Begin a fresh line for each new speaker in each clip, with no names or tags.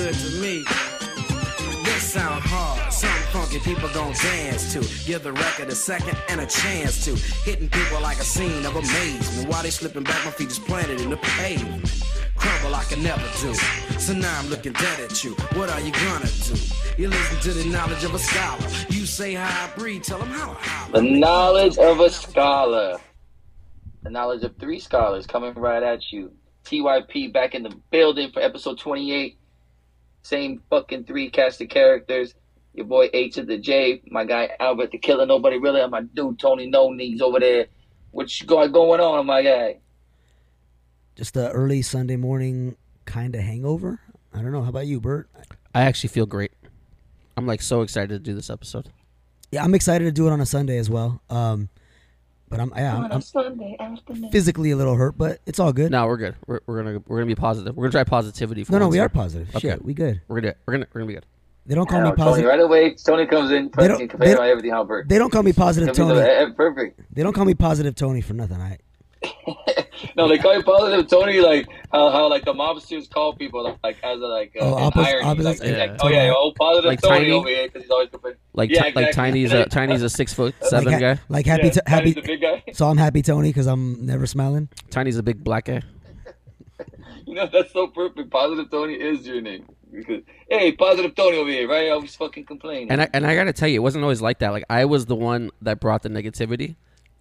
good to me. This sound hard, something funky people gon' dance to. Give the record a second and a chance to. Hitting people like a scene of amazement. While they slipping back, my feet is planted in the pavement. Crumble I can never do. So now I'm looking dead at you. What are you gonna do? You listen to the knowledge of a scholar. You say how I breathe, tell them how I
The knowledge of a scholar. The knowledge of three scholars coming right at you. TYP back in the building for episode 28. Same fucking three cast of characters. Your boy H to the J, my guy Albert the Killer, nobody really, and my dude Tony No Knees over there. What you got going on, my guy?
Just a early Sunday morning kind of hangover. I don't know. How about you, Bert?
I actually feel great. I'm like so excited to do this episode.
Yeah, I'm excited to do it on a Sunday as well. Um, but I'm yeah, I'm, I'm
Sunday afternoon.
physically a little hurt, but it's all good.
No, we're good. We're, we're gonna we're gonna be positive. We're gonna try positivity. For
no, no, we
here.
are positive.
Okay.
Shit, we good.
We're gonna we're gonna we're gonna be good.
They don't call me
Tony,
positive.
right away, Tony comes in,
They don't- they
complaining
don't-
about everything, Albert.
They don't call me positive
Tony.
Tony.
Perfect.
They don't call me positive Tony for nothing. I
no, they call you positive Tony, like how, how like the mobsters call people like, like as a like uh,
Oh, opposite-
irony.
opposite-
like,
yeah.
like, oh yeah, oh positive
Like
Tony
Tiny?
over here because he's always complaining.
Like
Yeah,
ti- like. Tiny's a Tiny's a six foot seven
like, ha-
guy.
like happy
yeah,
to, happy.
Tiny's the big guy.
So I'm happy Tony because I'm never smiling.
Tiny's a big black guy.
You know that's so perfect. Positive Tony is your name because hey, positive Tony over here, right? I was fucking complaining.
And I and I gotta tell you, it wasn't always like that. Like I was the one that brought the negativity,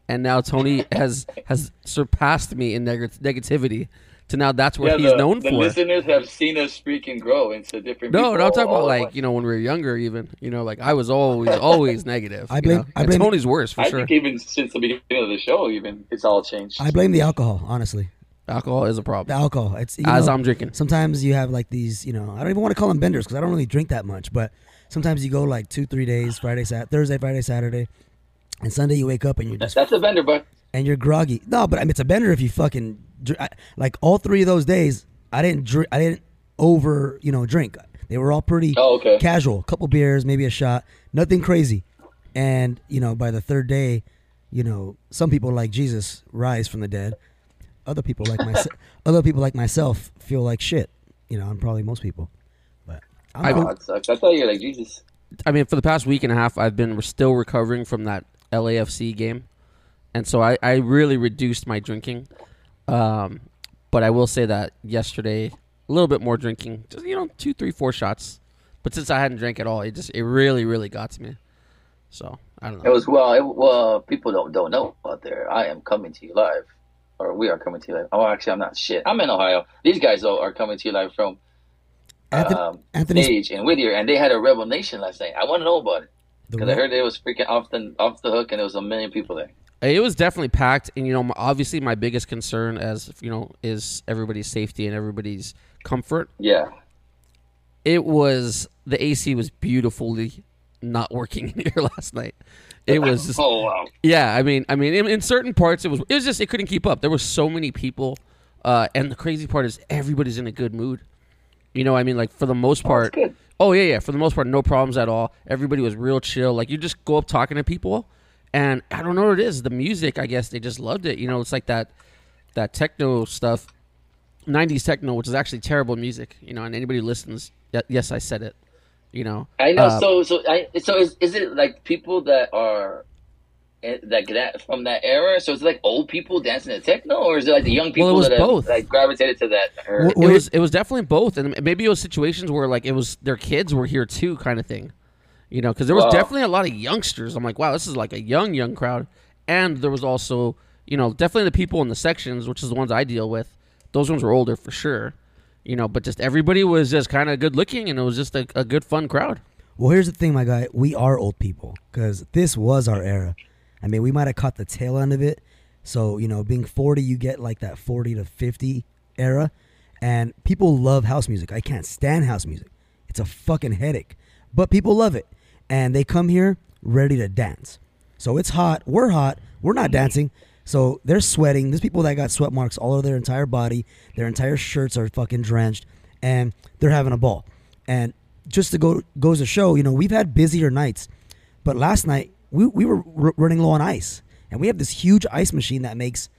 and now Tony has has surpassed me in neg- negativity. To now that's what
yeah,
he's
the,
known
the
for.
listeners have seen us speak and grow into different.
No,
people
no, I'm talking about like
once.
you know when we were younger, even you know like I was always always negative.
I
you
blame-
know?
I
And
blame-
Tony's worse for
I
sure.
think even since the beginning of the show, even it's all changed.
I blame the alcohol. Honestly,
Alcohol is a
the
problem.
alcohol. It's you
As
know,
I'm drinking,
sometimes you have like these. You know, I don't even want to call them benders because I don't really drink that much. But sometimes you go like two, three days: Friday, Sat, Thursday, Friday, Saturday, and Sunday you wake up and you're
That's,
just
that's a bender, but
and you're groggy. No, but I mean it's a bender if you fucking I, like all three of those days. I didn't drink. I didn't over you know drink. They were all pretty
Oh, okay.
casual. A couple beers, maybe a shot, nothing crazy. And you know by the third day, you know some people like Jesus rise from the dead. Other people like myself. other people like myself feel like shit. You know, I'm probably most people. But I'm
I-
cool.
Sucks. I thought you were like Jesus.
I mean, for the past week and a half, I've been still recovering from that LAFC game, and so I, I really reduced my drinking. Um, but I will say that yesterday, a little bit more drinking, just you know, two, three, four shots. But since I hadn't drank at all, it just it really, really got to me. So I don't know.
It was well. It, well, people don't don't know out there. I am coming to you live, or we are coming to you live. Oh, actually, I'm not. Shit, I'm in Ohio. These guys though are coming to you live from
Anthony,
um,
Anthony's
Stage and Whittier, and they had a Rebel Nation last night. I want to know about it
the
because I heard it was freaking off the off the hook, and there was a million people there.
It was definitely packed, and you know, obviously, my biggest concern, as you know, is everybody's safety and everybody's comfort.
Yeah,
it was the AC was beautifully not working here last night. It was just,
Oh wow.
yeah. I mean, I mean, in, in certain parts, it was it was just it couldn't keep up. There were so many people, uh, and the crazy part is everybody's in a good mood. You know, I mean, like for the most part.
good.
Oh yeah, yeah. For the most part, no problems at all. Everybody was real chill. Like you just go up talking to people, and I don't know what it is. The music, I guess they just loved it. You know, it's like that that techno stuff, '90s techno, which is actually terrible music. You know, and anybody listens, yes, I said it. You know,
I know.
Uh,
so so I so is is it like people that are like that from that era? So it's like old people dancing to techno, or is it like the young people
Well, it was
that have,
both.
like gravitated to that? Or,
Wh-
it was it was definitely both, and maybe it was situations where like it was their kids were here too, kind of thing. You know, because there was
Wow.
definitely a lot of youngsters. I'm like, wow, this is like a young young crowd, and there was also you know definitely the people in the sections, which is the ones I deal with. Those ones were older for sure. You know, but just everybody was just kind of good looking, and it was just a, a good fun crowd.
Well, here's the thing, my guy. We are old people because this was our era. I mean, we might have caught the tail end of it. So, you know, being 40, you get like that 40 to 50 era. And people love house music. I can't stand house music. It's a fucking headache. But people love it. And they come here ready to dance. So it's hot. We're hot. We're not dancing. So they're sweating. There's people that got sweat marks all over their entire body. Their entire shirts are fucking drenched. And they're having a ball. And just to go goes to show, you know, we've had busier nights, but last night we we were r- running low on ice, and we have this huge ice machine that makes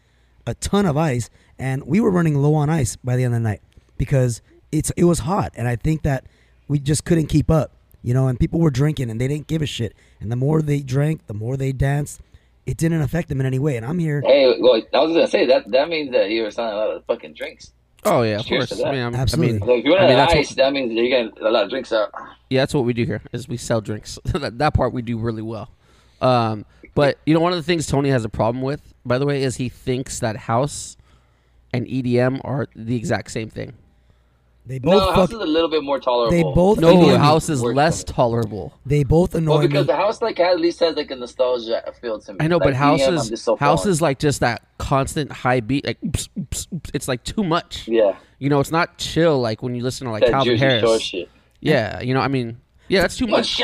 a ton of ice, and we were running low on ice by the end of the night because it's it was hot, and I think that we just couldn't keep up, you know. And people were drinking, and they didn't give a shit. And the more they drank, the more they danced. It didn't affect them in any way. And I'm here.
Hey, well, I was gonna say that that means that you were selling a lot of fucking drinks.
Oh yeah, of
Cheers
course. I mean, I'm,
Absolutely.
I mean,
So if you want
I mean,
ice,
what-
that means you're getting a lot of drinks out.
yeah, that's what we do here. Is we sell drinks. that, that part we do really well. Um, but you know, one of the things Tony has a problem with, by the way, is he thinks that house and EDM are the exact same thing.
They
No,
both
house
fuck,
is a little bit more tolerable.
They both
No,
annoy me.
house is
Worse
less
than
tolerable.
They both annoy
Well, because
me.
the house like at least has like a nostalgia feel to me.
I know,
like,
but house
I'm
is
so
house
foreign.
is like just that constant high beat. Like oops, oops, oops. it's like too much.
yeah,
You know, it's not chill like when you listen to like
that
Calvin Harris.
Shit.
Yeah, you know, I mean, yeah, that's too much.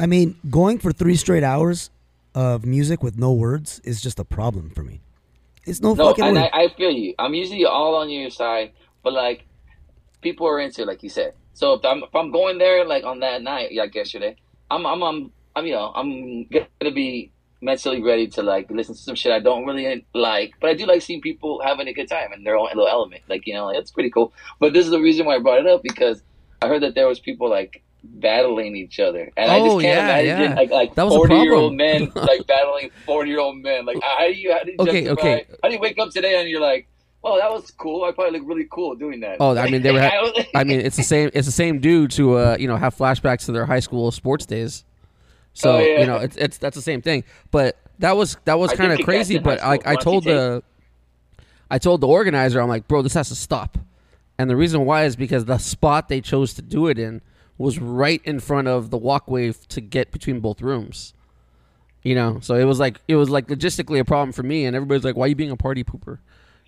I mean, going for three straight hours of music with no words is just a problem for me. It's no,
No,
fucking
and. I, I feel you. I'm usually all on your side, but like people are into it, like you said. So if I'm if I'm going there like on that night, like yesterday, I'm I'm I'm, I'm you know I'm gonna be mentally ready to like listen to some shit I don't really like, but I do like seeing people having a good time in their own little element. Like you know, like, it's pretty cool. But this is the reason why I brought it up because I heard that there was people like battling each other, and I
Oh,
just can't
yeah,
imagine
yeah.
like like
That was a
forty year old men like battling forty year old men. Like how do you how do you
Okay,
justify-
okay.
How do you wake up today and you're like, "Oh, that was cool. I probably look really cool doing that."
Oh, I mean, they were ha- I mean, it's the same. It's the same dude who, uh, you know, have flashbacks to their high school sports days. So
Oh, yeah.
you know, it's it's that's the same thing. But that was that was kind of crazy.
ass in high
But like. I told the, I told the organizer, I'm like, bro, this has to stop. And the reason why is because the spot they chose to do it in was right in front of the walkway to get between both rooms. You know, so it was like it was like logistically a problem for me, and everybody's like, "Why are you being a party pooper?"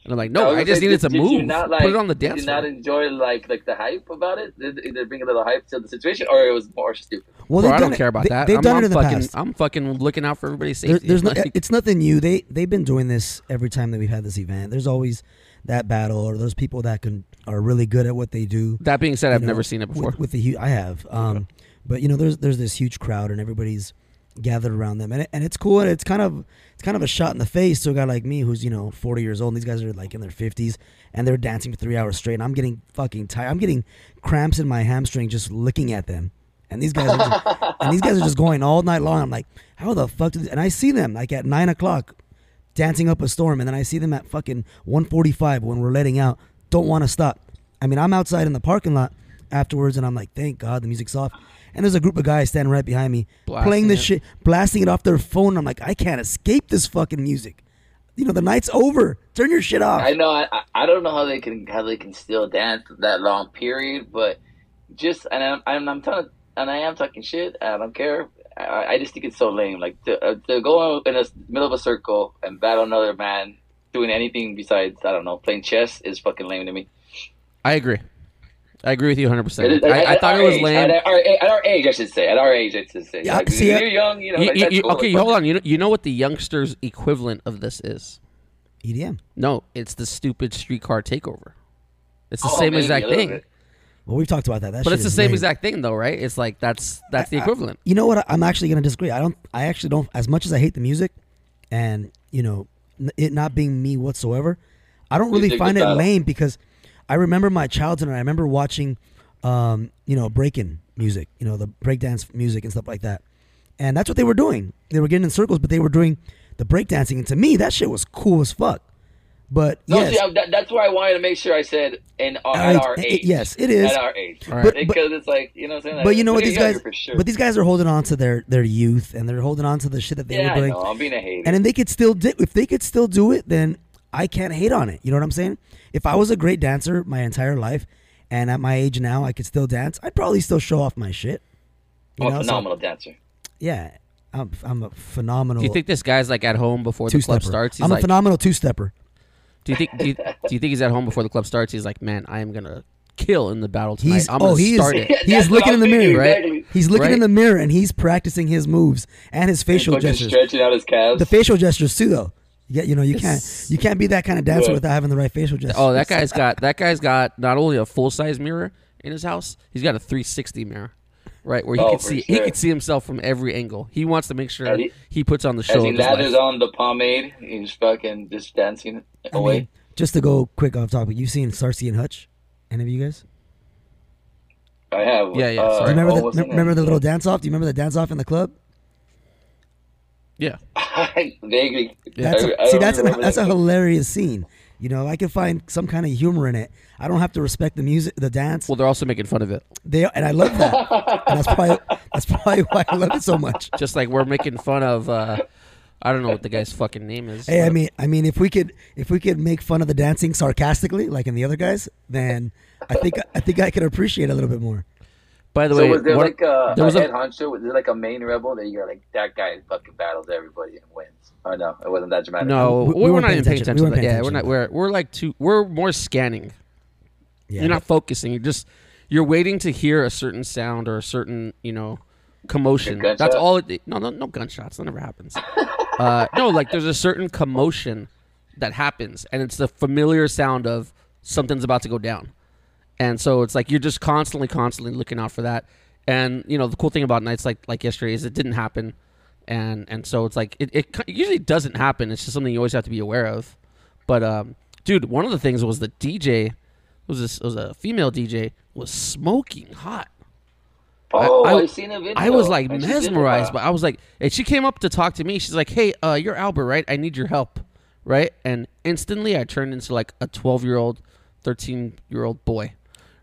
And I'm like, "No,
was
I just
say,
needed
did-
to
did
move,
not, like-
put it on the dance."
Did
dance
you not
floor."
enjoy like like the hype about it? Did, did they bring a little hype to the situation, or it was more stupid?
well,
Bro, I don't
it-
care about
they,
that.
They've
I'm,
done
I'm
it in the past.
I'm fucking looking out for everybody's
There,
safety.
there's no, it's nothing new. They they've been doing this every time that we've had this event. There's always that battle, or those people that can are really good at what they do.
that being said, I've
know,
never seen it before.
With, with the hu- I have, um, but you know, there's there's this huge crowd and everybody's gathered around them, and it, and it's cool. And it's kind of it's kind of a shot in the face to a guy like me who's you know 40 years old. And these guys are like in their 50s, and they're dancing for three hours straight. And I'm getting fucking tired. I'm getting cramps in my hamstring just looking at them. And these guys are just, and these guys are just going all night long. I'm like, how the fuck? Did and I see them like at nine o'clock dancing up a storm, and then I see them at fucking 1:45 when we're letting out. Don't want to stop. I mean, I'm outside in the parking lot afterwards, and I'm like, thank God the music's off. And there's a group of guys standing right behind me,
Blasting
playing this
it.
shit, blasting it off their phone. I'm like, I can't escape this fucking music. You know, the night's over. Turn your shit off.
I know. I, I- I don't know how they can how they can still dance that long period, but just and I'm I'm, I'm telling and I am talking shit. I don't care. I, I just think it's so lame. Like to uh, to go in the middle of a circle and battle another man doing anything besides I don't know playing chess is fucking lame to me.
I agree. I agree with you 100. percent I, I thought it was
age-
lame.
At our, at our age, I should say. At our age, I should say.
Yeah,
like,
see,
you're
I-
young, you know.
You-
like,
you- you-
cool.
okay,
Like,
hold on. You know, you know what the youngsters' equivalent of this is?
EDM.
No, it's the stupid streetcar takeover. It's the
Oh,
same
maybe
exact thing.
bit.
Well, we've talked about that. That
But it's the same
lame.
exact thing, though, right? It's like that's that's the
I- I-
equivalent.
you know what? I'm actually going to disagree. I don't. I actually don't. As much as I hate the music, and you know, n- it not being me whatsoever, I don't really find it lame because I remember my childhood and I remember watching, um, you know, breaking music, you know, the breakdance music and stuff like that, and that's what they were doing. They were getting in circles, but they were doing the breakdancing, and to me, that shit was cool as fuck. But
No,
yes,
see, that, that's why I wanted to make sure I said in our,
At
at our
age-
age.
yes, it is.
At our age.
Right.
But- but-
because it's like, you know what I'm saying?
but you know what these guys,
For sure.
but these guys are holding on to their their youth and they're holding on to the shit that they
yeah,
were
I
doing.
know. I'm being a hater.
And then they could still do if they could still do it, then I can't hate on it. You know what I'm saying? If I was a great dancer my entire life, and at my age now I could still dance, I'd probably still show off my shit. You
I'm
know,
a
so-
phenomenal dancer.
yeah, I'm I'm a phenomenal.
Do you think this guy's like at home before the club
stepper?
starts? He's
I'm
like,
a phenomenal two stepper.
Do you think do you, do you think he's at home before the club starts? He's like, man, I am gonna kill in the battle tonight.
He's
I'm gonna
oh he
start
is
it.
he is looking in the
thinking,
mirror.
right?
exactly.
He's looking
Right?
in the mirror and he's practicing his moves and his facial
Fucking
gestures.
stretching out his calves.
The facial gestures too, though. Yeah, you know you can't you can't be that kind of dancer
Yeah.
without having the right facial gestures.
Oh, that guy's got that guy's got not only a full size mirror in his house, he's got a 360 mirror, right, where he
Oh,
can
for
see he
sure.
can see himself from every angle. He wants to make sure
he-
he puts on the
As
show.
he lathers on the pomade, he's fucking just dancing
I
away.
mean, just to go quick off topic, you've seen Starsky and Hutch? Any of you guys?
I have.
Yeah, yeah,
Uh.
Do you remember
oh,
the
what's
remember the little dance off? Do you remember the dance off in the club?
Yeah.
Vaguely.
That's
I-
a,
I
see,
don't
that's a, that's a hilarious scene. You know, I can find some kind of humor in it. I don't have to respect the music, the dance.
Well, they're also making fun of it.
They and I love that. and that's probably that's probably why I love it so much.
Just like we're making fun of. Uh, I don't know what the guy's fucking name is.
Hey, I mean, I mean, if we could, if we could make fun of the dancing sarcastically, like in the other guys, then I think I think I could appreciate it a little bit more.
By the
So
way,
was there
what-
like a,
there was
a
a-
honcho? Was there like a main rebel that you're like that guy fucking battles everybody and wins? Oh no, it wasn't that dramatic.
no,
We-
we,
we weren't
even paying
attention.
attention.
We
to Yeah,
paying
we're not. We're we're like too. We're more scanning.
Yeah,
You're not focusing. You're just you're waiting to hear a certain sound or a certain you know commotion. That's all. It, no, no, no gunshots. That never happens. uh, no, like there's a certain commotion that happens, and it's the familiar sound of something's about to go down, and so it's like you're just constantly, constantly looking out for that. And you know the cool thing about nights like like yesterday is it didn't happen, and and so it's like it, it, usually doesn't happen. It's just something you always have to be aware of. But um, dude, one of the things was the DJ was this was a female DJ was smoking hot.
oh,
I-
I,
I-
seen a video.
I was like
and she did it,
mesmerized, but I was like, and she came up to talk to me. She's like, "Hey, uh, you're Albert, right? I need your help, right?" And instantly, I turned into like a 12 year old, 13 year old boy,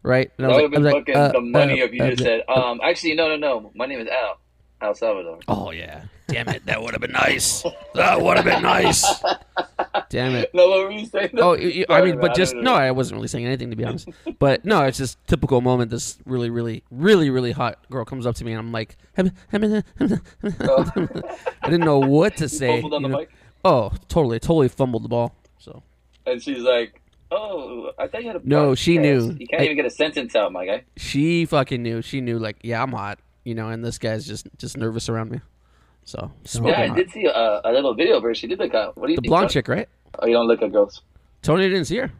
right? And I was,
would
like,
have been
I was like,
fucking
uh,
the money
uh,
if you
uh,
just said, um, actually, no, no, no. My name is Al. Al Salvador.
"Oh yeah, damn it, that would have been nice. That would have been nice. Damn it."
No, what were you saying?
Oh, you- you- I mean, but just
don't
no. I wasn't really saying anything to be honest. But no, it's just typical moment. This really, really, really, really hot girl comes up to me, and I'm like, I didn't know what to say.
Fumbled on
you
the
know?
mic?
Oh, totally, totally fumbled the ball. So
And she's like, oh, I thought you had a
No, she
podcast.
knew.
You can't
I-
even get a sentence out, my guy.
she fucking knew. She knew, like, yeah, I'm hot, you know, and this guy's just just nervous around me. So smoking
Yeah, I
hot.
did see a, a little video of her. She did look out. What do you
the
think?
blonde
Tony?
chick, right?
Oh, you don't look at girls.
Tony didn't see her.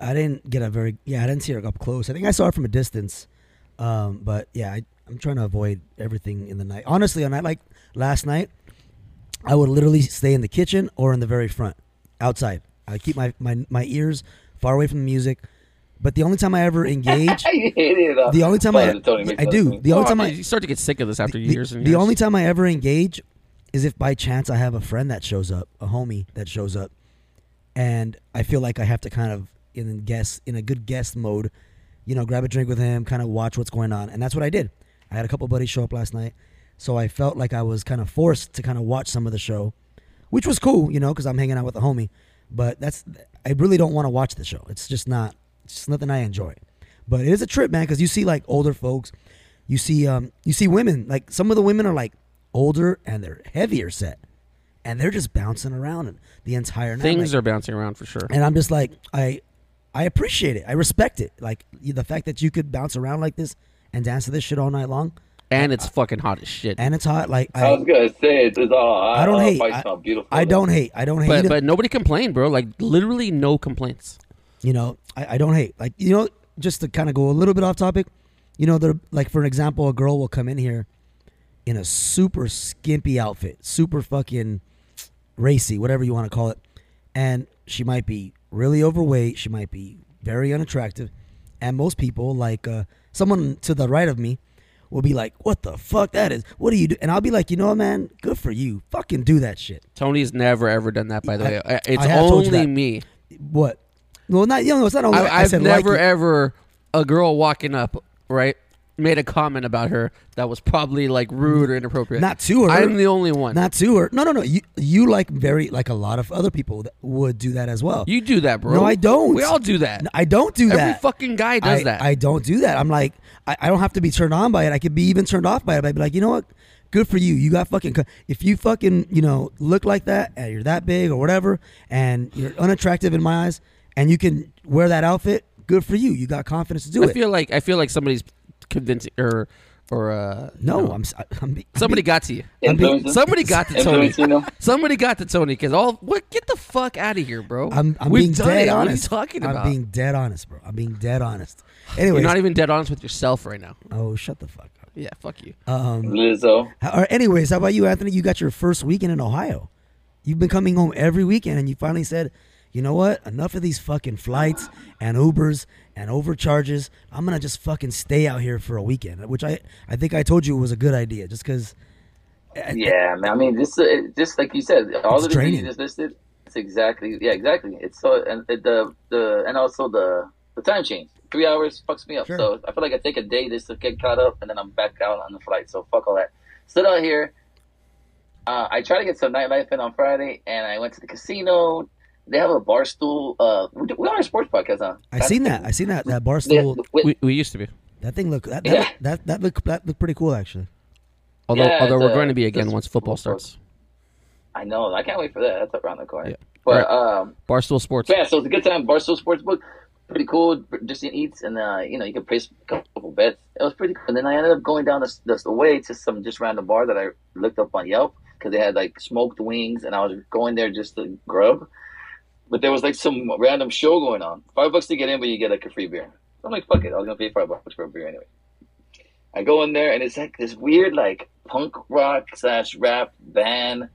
I didn't get a very yeah. I didn't see her up close. I think I saw her from a distance. Um, but yeah, I, I'm trying to avoid everything in the night. Honestly, a night like last night, I would literally stay in the kitchen or in the very front, outside. I keep my, my, my ears far away from the music. But the only time I ever engage,
you hated it. uh,
the only time I
Sorry, Tony makes
I do the only
Oh,
time
I
I
you start to get sick of this after
the,
years and
the
years.
only time I ever engage is if by chance I have a friend that shows up, a homie that shows up, and I feel like I have to kind of in guest in a good guest mode, you know, grab a drink with him, kind of watch what's going on, and that's what I did. I had a couple buddies show up last night, so I felt like I was kind of forced to kind of watch some of the show, which was cool, you know, because I'm hanging out with a homie. But that's I really don't want to watch the show. It's just not. It's just nothing I enjoy. But it is a trip, man, because you see like older folks, you see um you see women like some of the women are like older and they're heavier set, and they're just bouncing around the entire night.
Things
like-
are bouncing around for sure.
and I'm just like I I appreciate it. I respect it. Like the fact that you could bounce around like this and dance to this shit all night long,
And it's fucking hot as shit.
and it's hot. Like
I was gonna say it's, it's all.
I don't hate. I-
beautiful.
I don't hate. I don't hate.
But
it.
but nobody complained, bro. Like literally no complaints.
you know I, I don't hate like you know just to kind of go a little bit off topic you know they're like for an example a girl will come in here in a super skimpy outfit super fucking racy whatever you want to call it and she might be really overweight she might be very unattractive and most people like uh, someone to the right of me will be like what the fuck that is? What do you do? And i'll be like you know what man? Good for you. Fucking do that shit.
Tony's never ever done that. By the
I-
way, it's
I have told you
only me.
what? Well not you know it's not only
I,
said
never ever a girl walking up right made a comment about her that was probably like rude or inappropriate.
Not to her.
I'm the only one.
Not to her. No, no, no. You you like very like a lot of other people that would do that as well.
you do that, bro.
No, I don't.
We all do that.
No, I don't do
Every
that.
Every fucking guy does
I,
that.
I don't do that. I'm like, I, I don't have to be turned on by it. I could be even turned off by it. I'd be like, you know what? Good for you. You got fucking. If you fucking, you know, look like that and you're that big or whatever, and you're unattractive in my eyes, and you can wear that outfit, good for you. You got confidence to do
I
it.
feel like I feel like somebody's convincing or or uh
no,
you know,
I'm. s- I'm be-
somebody got to you.
I'm being-
Somebody got to Tony. Somebody got to Tony because all what? Get the fuck out of here, bro.
I'm, I'm
We've
being dead
it.
honest.
What are you talking about?
I'm being dead honest, bro. I'm being dead honest. Anyway,
You're not even dead honest with yourself right now.
oh, shut the fuck up.
Yeah, fuck you.
Um,
Lizzo.
How- Or anyways, how about you, Anthony? You got your first weekend in Ohio. You've been coming home every weekend, and you finally said, you know what? Enough of these fucking flights and Ubers and overcharges. I'm gonna just fucking stay out here for a weekend, which I I think I told you was a good idea, just because.
Yeah, man. I mean, this uh, just like you said, all of the things you just listed. It's exactly yeah, exactly. It's so and it, the the and also the the time change. Three hours fucks me up.
Sure.
So I feel like I take a day just to get caught up, and then I'm back out on the flight. So fuck all that. Stood out here. Uh, I tried to get some nightlife in on Friday, and I went to the casino. They have a bar stool. Uh, we, we are a sports podcast, huh?
I seen that. I seen that that bar
They-
stool.
We, we used to be.
That thing look that that
Yeah.
look, that that look that looked pretty cool actually.
Although
Yeah,
although we're
a-
going to be again once football
football
starts.
I know. I can't wait for that. That's around the corner.
Yeah.
But um,
Barstool Sports.
Yeah, so it's a good time. Barstool Sports book, pretty cool. Just in eats, and uh, you know you can place a couple bets. It was pretty cool. And then I ended up going down this, this the way to some just random bar that I looked up on Yelp because they had like smoked wings, and I was going there just to grub. But there was like some random show going on. Five bucks to get in, but you get like a free beer. I'm like, fuck it, I was gonna pay five bucks for a beer anyway. I go in there, and it's like this weird like punk rock slash rap band.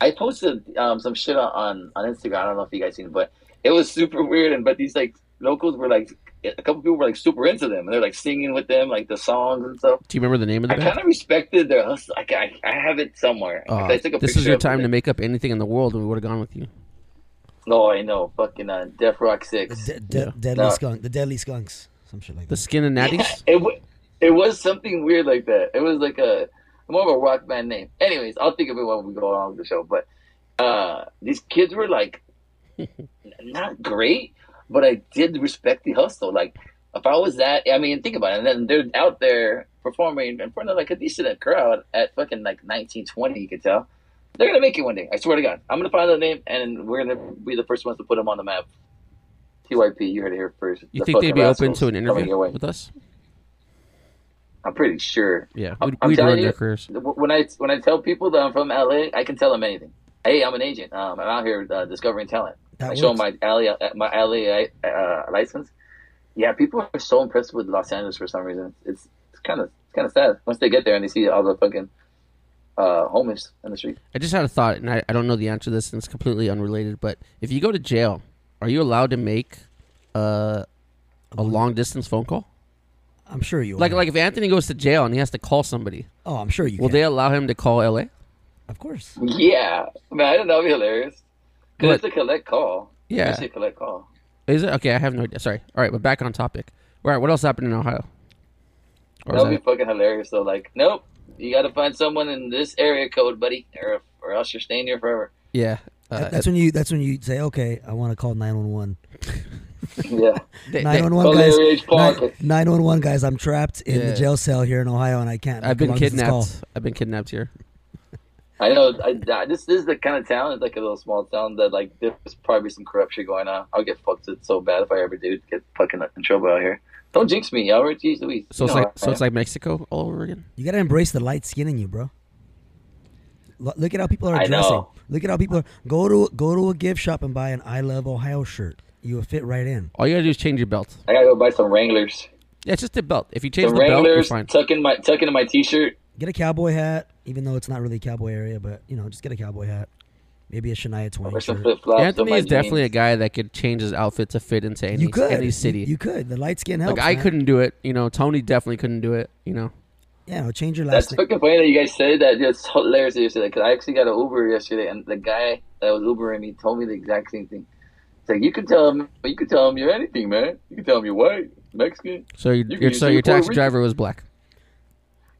I posted um, some shit on, on Instagram. I don't know if you guys seen it, but it was super weird. And but these like locals were like a couple people were like super into them, and they're like singing with them, like the songs and stuff.
Do you remember the name of the
I
band?
kind of respected their hustle. Like I, I have it somewhere.
Oh,
I took a
this is your time to make up anything in the world, and we would have gone with you.
No, I know. Fucking uh, Def Rock Six.
De- de-
Yeah.
Deadly
No.
skunk, the deadly skunks, some shit like that. The.
Skin and Natties.
It w- it was something weird like that. It was like a more of a rock band name. Anyways, I'll think of it when we go along with the show. But uh, these kids were like not great, but I did respect the hustle. Like if I was that, I mean, think about it. And then they're out there performing in front of like a decent crowd at fucking like 1920. You could tell they're gonna make it one day. I swear to God, I'm gonna find the name and we're gonna be the first ones to put them on the map. TYP, you heard it here first.
You
The
think they'd be open to an interview with us?
I'm pretty sure.
Yeah,
I'm-
we'd,
I'm
we'd
telling you,
their
when I when I tell people that I'm from LA, I can tell them anything. Hey, I'm an agent. Um, I'm out here uh, discovering talent.
That
I show them my LA my LA uh, license. Yeah, people are so impressed with Los Angeles for some reason. It's it's kind of it's kind of sad once they get there and they see all the fucking uh, homeless in the street.
I just had a thought, and I, I don't know the answer to this, and it's completely unrelated. But if you go to jail, are you allowed to make uh, a long distance phone call?
I'm sure you
Like,
are.
like if Anthony goes to jail and he has to call somebody,
oh, I'm sure you
will
can.
they allow him to call LA?
of course.
Yeah, man, I don't know. It'd be hilarious. Cause
What?
it's a collect call.
Yeah.
it's a collect call.
Is it okay? I have no idea. Sorry. All right, but back on topic. All right, what else happened in Ohio? Or
That
is
would be
that-
fucking hilarious. So like, nope, you got to find someone in this area code, buddy, or or else you're staying here forever.
yeah. Uh,
That- that's when you. That's when you say, okay, I want to call 911.
yeah.
they- they-
911
Call
guys.
Larry H. Parker.
911 guys. I'm trapped in
Yeah.
the jail cell here in Ohio, and I can't.
I've been
long distance call.
kidnapped. I've been kidnapped here.
I know. I, I- this, this is the kind of town. It's like a little small town that like there's probably some corruption going on. I'll get fucked with so bad if I ever do get fucking in trouble out here. Don't jinx me, Albert. Jeez Louise.
So
You
it's
know
like so it's like Mexico all over again.
You gotta embrace the light skin in you, bro. Look at how people are
I
dressing. Look at how people are. Go to go to a gift shop and buy an "I Love Ohio" shirt. You will fit right in.
All you gotta do is change your belt.
I gotta go buy some Wranglers.
Yeah, it's just a belt. If you change
Some
the belt, you're
Wranglers.
fine.
Tuck in my tuck into my t-shirt.
Get a cowboy hat, even though it's not really cowboy area, but you know, just get a cowboy hat. Maybe a Shania Twain
Or some
shirt.
flip flops.
Anthony is definitely a guy that could change his outfit to fit into any
You could.
any city.
You, you could. The light skin helps.
like I
man.
couldn't do it. You know, Tony definitely couldn't do it. You know,
Yeah, no, change your
That's
last name.
fucking funny that you guys said that. It's hilarious that you said that because I actually got an Uber yesterday, and the guy that was Ubering me told me the exact same thing. It's like you can tell him, you can tell him you're anything, man. You can tell him you're white, Mexican.
so you,
You
your
can
so
say
your
Puerto
taxi
Rican.
driver was black.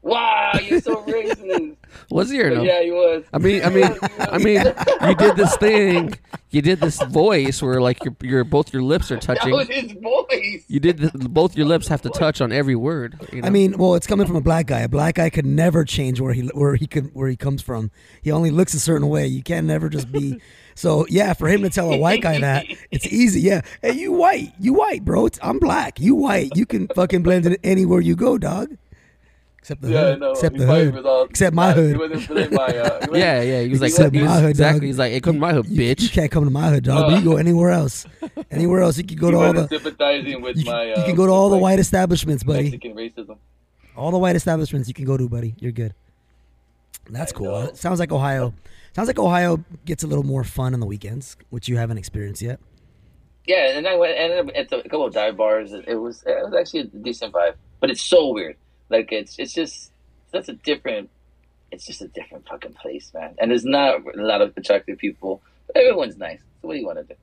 Wow, you're so racist.
Was he or no?
yeah, he was.
I mean, I mean, I mean, you did this thing. You did this voice where like your your both your lips are touching.
that
touching.
was his voice.
You did the, both your lips have to touch on every word. You know?
I mean, well, it's coming from a black guy. A black guy could never change where he where he could where he comes from. He only looks a certain way. You can never just be. So yeah, for him to tell a white guy that it's easy. Yeah, hey, you white, you white, bro. It's, I'm black. You white. You can fucking blend in anywhere you go, dog. Except the
Yeah,
hood.
no.
Except the hood.
all-
Except my
He
hood.
wasn't my. Uh,
yeah, yeah. He was like,
Except
he was-
my hood,
exactly.
dog.
He's like, it couldn't my hood,
You, you
bitch.
can't come to my hood, dog. but you go anywhere else. Anywhere else, you can go
He
to all the.
sympathizing with
You,
my.
you
Uh,
can go to all the white establishments, buddy.
Mexican racism.
All the white establishments you can go to, buddy. You're good. That's
I
cool.
know.
Sounds like Ohio. Sounds like Ohio gets a little more fun on the weekends, which you haven't experienced yet.
yeah, and I went ended up at a couple of dive bars. It was it was actually a decent vibe, but it's so weird. Like it's it's just that's a different. It's just a different fucking place, man. And there's not a lot of attractive people. But everyone's nice. So what do you want to do?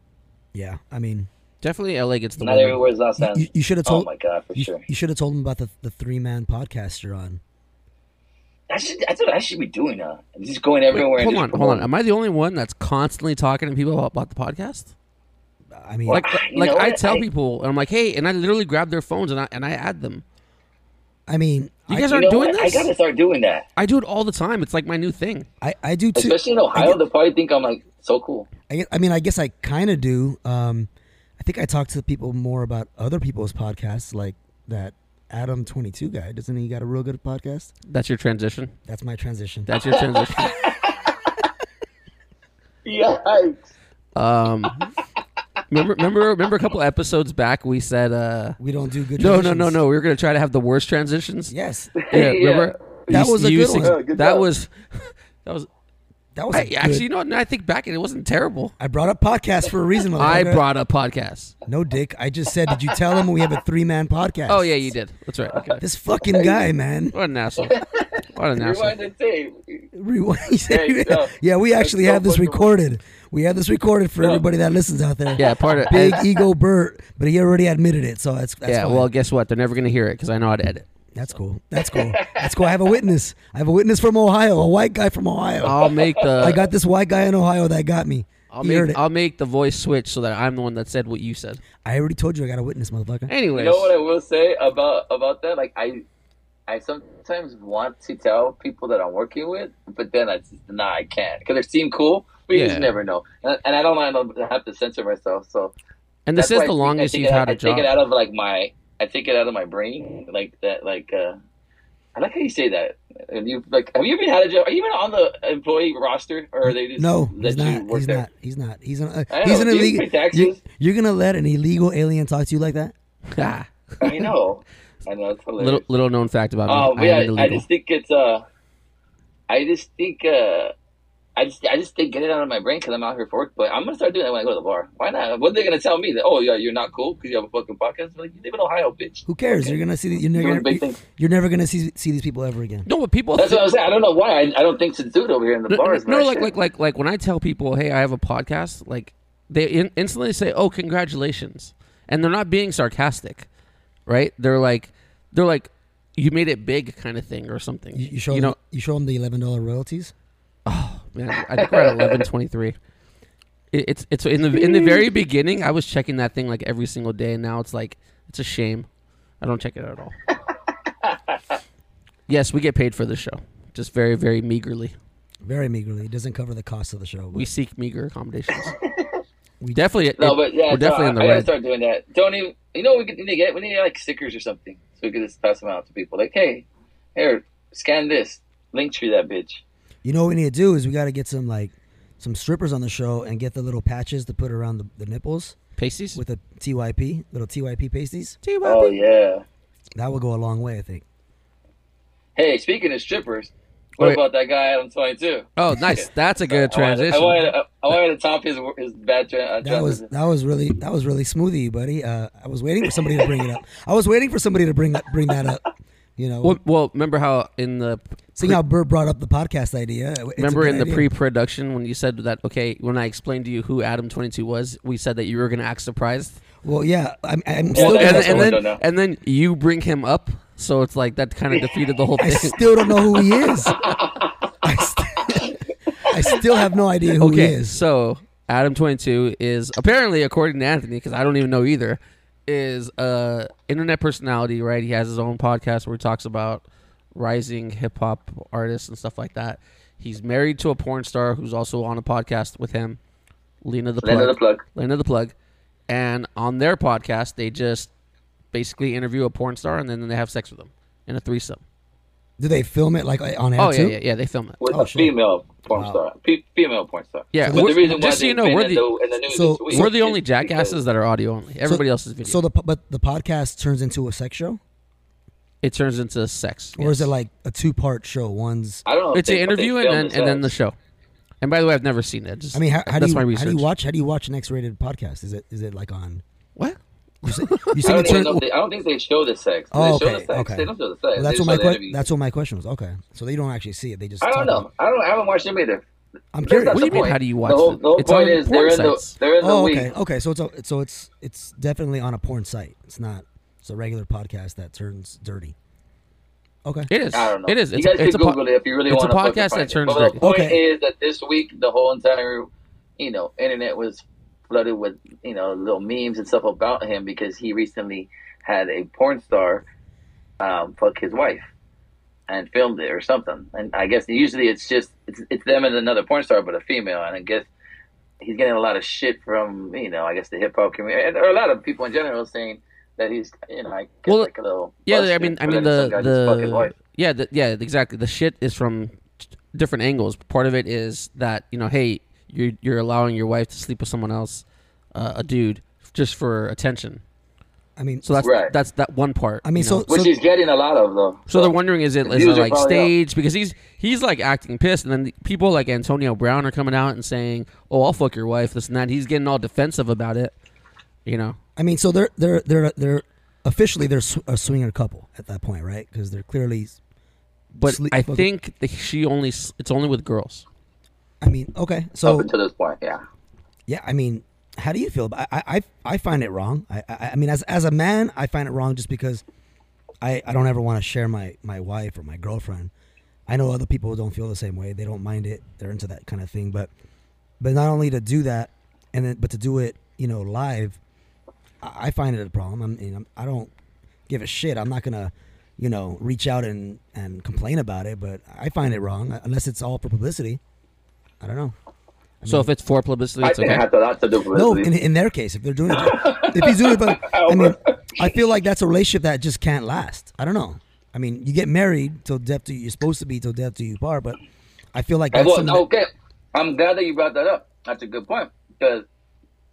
Yeah, I mean,
Definitely, LA gets the
Not everywhere's Los
you,
Angeles.
you, you should have
Oh
told
my god, for
you,
sure.
you should have told him about the the three man podcast you're on.
I should. That's what I should be doing that. I'm just going everywhere. and
hold on, hold on. Am I the only one that's constantly talking to people about, about the podcast?
I mean,
Like,
You
like I tell
I-
people, and I'm like, hey, and I literally grab their phones and I and I add them.
I mean,
You guys
You
aren't
know
doing
what?
this.
I gotta start doing that.
I do it all the time. It's like my new thing.
I, I do too.
Especially in Ohio,
get-
they'll probably think I'm like so cool.
I, guess- I mean, I guess I kind of do. Um, I think I talk to people more about other people's podcasts, like that Adam Twenty Two guy. Doesn't he got a real good podcast?
That's your transition.
That's my transition.
That's your transition.
Yikes!
Um, remember, remember, remember a couple episodes back we said, uh,
we don't do good.
no, no, no, no. We were gonna try to have the worst transitions.
Yes,
Yeah,
Yeah.
remember?
That
You-
was a good
used
one.
Yeah, good
that
job.
was that was.
that was
I,
a good-
actually, you know I think back, it wasn't terrible.
I brought up podcast for a reason.
I brought up podcast.
no dick. I just said, did you tell him we have a three man podcast?
Oh yeah, you did. That's right. Okay.
This fucking guy, man.
What an asshole. What an asshole.
Rewind the tape.
Rewind. He said-
There
yeah, we actually
so
have this recorded. We have this recorded for
Yeah.
everybody that listens out there.
Yeah, part of
Big ego Bert, but he already admitted it, so that's, that's
yeah.
fine.
Well, guess what? They're never gonna hear it because I know how to edit.
That's cool. That's cool. That's cool. I have a witness. I have a witness from Ohio, a white guy from Ohio.
I'll make the.
I got this white guy in Ohio that got me.
I'll
He heard
make.
it.
I'll make the voice switch so that I'm the one that said what you said.
I already told you I got a witness, motherfucker.
Anyways.
You know what I will say about about that? Like I, I sometimes want to tell people that I'm working with, but then I just, nah, I can't because they seem cool, but you
Yeah.
just never know. And, and I don't want to have to censor myself, so
and this is
why I
the longest
I take
you've
it,
had
I
a job.
I take it out of like my, I take it out of my brain, like that, like. uh I like how you say that. And you like, have you ever had a job? Are you even on the employee roster, or are they just
No, he's not. He's
there?
not. He's not. He's an. Uh, he's
know.
an illegal. You, you're gonna let an illegal alien talk to you like that?
Ah,
I know. I know. It's hilarious.
little little known fact about me.
Oh, but
I
yeah, I just think it's uh, I just think uh, I just I just think get it out of my brain because I'm out here for work. But I'm gonna start doing that when I go to the bar. Why not? What are they gonna tell me that? Oh yeah, you're not cool because you have a fucking podcast. Like you live in Ohio, bitch.
Who cares?
Okay.
You're gonna see. The, you're
Doing
never.
big
You're, you're never gonna see see these people ever again.
no, but people.
That's what I'm saying. I don't know why. I, I don't think to do it over here in the
no,
bars.
no,
but I
like
should.
like like like when I tell people, hey, I have a podcast, like they in- instantly say, oh, congratulations, and they're not being sarcastic, right? They're like, they're like, you made it big, kind of thing, or something.
You, you show.
you
them,
know,
you show them the eleven dollar royalties.
Oh man, I think we're at eleven twenty three. It's it's in the in the very beginning. I was checking that thing like every single day, and now it's like it's a shame. I don't check it at all. yes, we get paid for the show, just very very meagerly.
Very meagerly. It doesn't cover the cost of the show. but
We seek meager accommodations.
We-
definitely,
no,
it-
but yeah,
we're definitely
no,
in the
I, I
red.
start doing that. Don't even. You know, what we need to get we need to get like stickers or something so we can just pass them out to people. Like, hey, here, scan this, link tree that bitch.
You know what we need to do is we got to get some like some strippers on the show and get the little patches to put around the, the nipples
Pasties.
with a TYP, little TYP pasties. TYP.
Oh yeah.
That would go a long way, I think.
Hey, speaking of strippers, what
Wait.
about that guy Adam Twenty Two?
Oh, nice. That's a good transition.
I wanted, I wanted, I wanted to top his his bad tra- uh,
That was that was really that was really smoothie, buddy. Uh, I was waiting for somebody to bring it up. I was waiting for somebody to bring that bring that up. You know,
Well, well, remember how in the
seeing how Bert brought up the podcast idea. it's
remember in the
idea.
pre-production when you said that okay when I explained to you who Adam Twenty Two was, we said that you were going to act surprised.
Well, yeah, I'm, I'm
Well,
still.
and, and then and then you bring him up, so it's like that kind of defeated the whole thing.
I still don't know who he is. I, st- I still have no idea who he
okay,
is.
so Adam Twenty Two is apparently, according to Anthony, because I don't even know either, is a internet personality. Right, he has his own podcast where he talks about rising hip hop artists and stuff like that. He's married to a porn star who's also on a podcast with him, Lena the Plug.
Lena the plug.
Lena the Plug, and on their podcast they just basically interview a porn star and then they have sex with them in a threesome.
Do they film it like on air
Oh yeah,
too?
yeah, yeah. They film it.
with
Oh,
a
shit.
female porn
Wow.
star, Pe- female porn star.
Yeah,
So
But
we're-
the reason why
just so you know, we're the
the, in the news
so-
week
we're the only jackasses
because-
that are audio only. Everybody else is video.
So the but the podcast turns into a sex show,
it turns into sex.
or is it like a two part show? One's
I don't know.
It's
they-
an interview and
film
then and then the show. And by the way, I've never seen it. Just,
I mean, how, how do
that's
you
my
how do you watch how do you watch an X-rated podcast? Is it is it like on?
What?
You say, you
I don't,
it's
even know they, I don't think they show the sex.
Oh,
they show
okay,
the sex?
okay.
They don't show the sex.
well, that's
they
what my
the
que- that's what my question was. Okay, so they don't actually see it; they just.
I don't know.
about
I don't. I haven't watched them either.
I'm curious.
What do
the
you mean, how do you watch
The whole,
it?
the whole
It's
point
on
is
porn
they're in the they're in the
Oh,
week.
okay, okay. So it's a, so it's it's definitely on a porn site. It's not. It's a regular podcast that turns dirty. Okay.
It is.
I don't know.
It is.
You
It's,
guys
a, it's
can
a po-
Google it if you really
it's a
want to.
podcast that turns
it. But
dirty.
the point
Okay.
is that this week the whole entire, you know, internet was flooded with you know little memes and stuff about him because he recently had a porn star um, fuck his wife and filmed it or something. And I guess usually it's just it's, it's them and another porn star, but a female. And I guess he's getting a lot of shit from you know I guess the hip hop community and- or a lot of people in general saying that he's you know I guess
Well,
like a little
Yeah, I mean, I mean the
some guy just fuck his
the yeah, the, yeah, exactly. The shit is from different angles. Part of it is that you know, hey, you're you're allowing your wife to sleep with someone else, uh, a dude, just for attention.
I mean,
So that's
Right.
that's that one part.
I mean,
you know?
so
Which he's getting a lot of though.
So they're wondering is it
The
is
views
it like
probably up.
staged because he's he's like acting pissed and then the people like Antonio Brown are coming out and saying, "Oh, I'll fuck your wife," this and that. He's getting all defensive about it. You know,
I mean, so they're they're they're they're officially they're a swinger couple at that point, right? Because they're clearly.
but
Sleep-
I think that she only it's only with girls.
I mean, okay, so up
until this point, yeah.
yeah, I mean, how do you feel? about I I I find it wrong. I I, I mean, as as a man, I find it wrong just because I I don't ever want to share my my wife or my girlfriend. I know other people don't feel the same way. They don't mind it. They're into that kind of thing. But but not only to do that, and then but to do it, you know, live. I I find it a problem. I'm, you know, I don't give a shit. I'm not gonna, you know, reach out and and complain about it. But I find it wrong uh, unless it's all for publicity. I don't know.
So if it's for publicity,
I
it's
think
okay.
it has a lot to do
No, in, in their case, if they're doing it, if he's doing it, but I mean, I feel like that's a relationship that just can't last. I don't know. I mean, you get married till death do you, you're supposed to be till death do you part, but I feel like that's
well,
something that-
okay, I'm glad that you brought that up. That's a good point because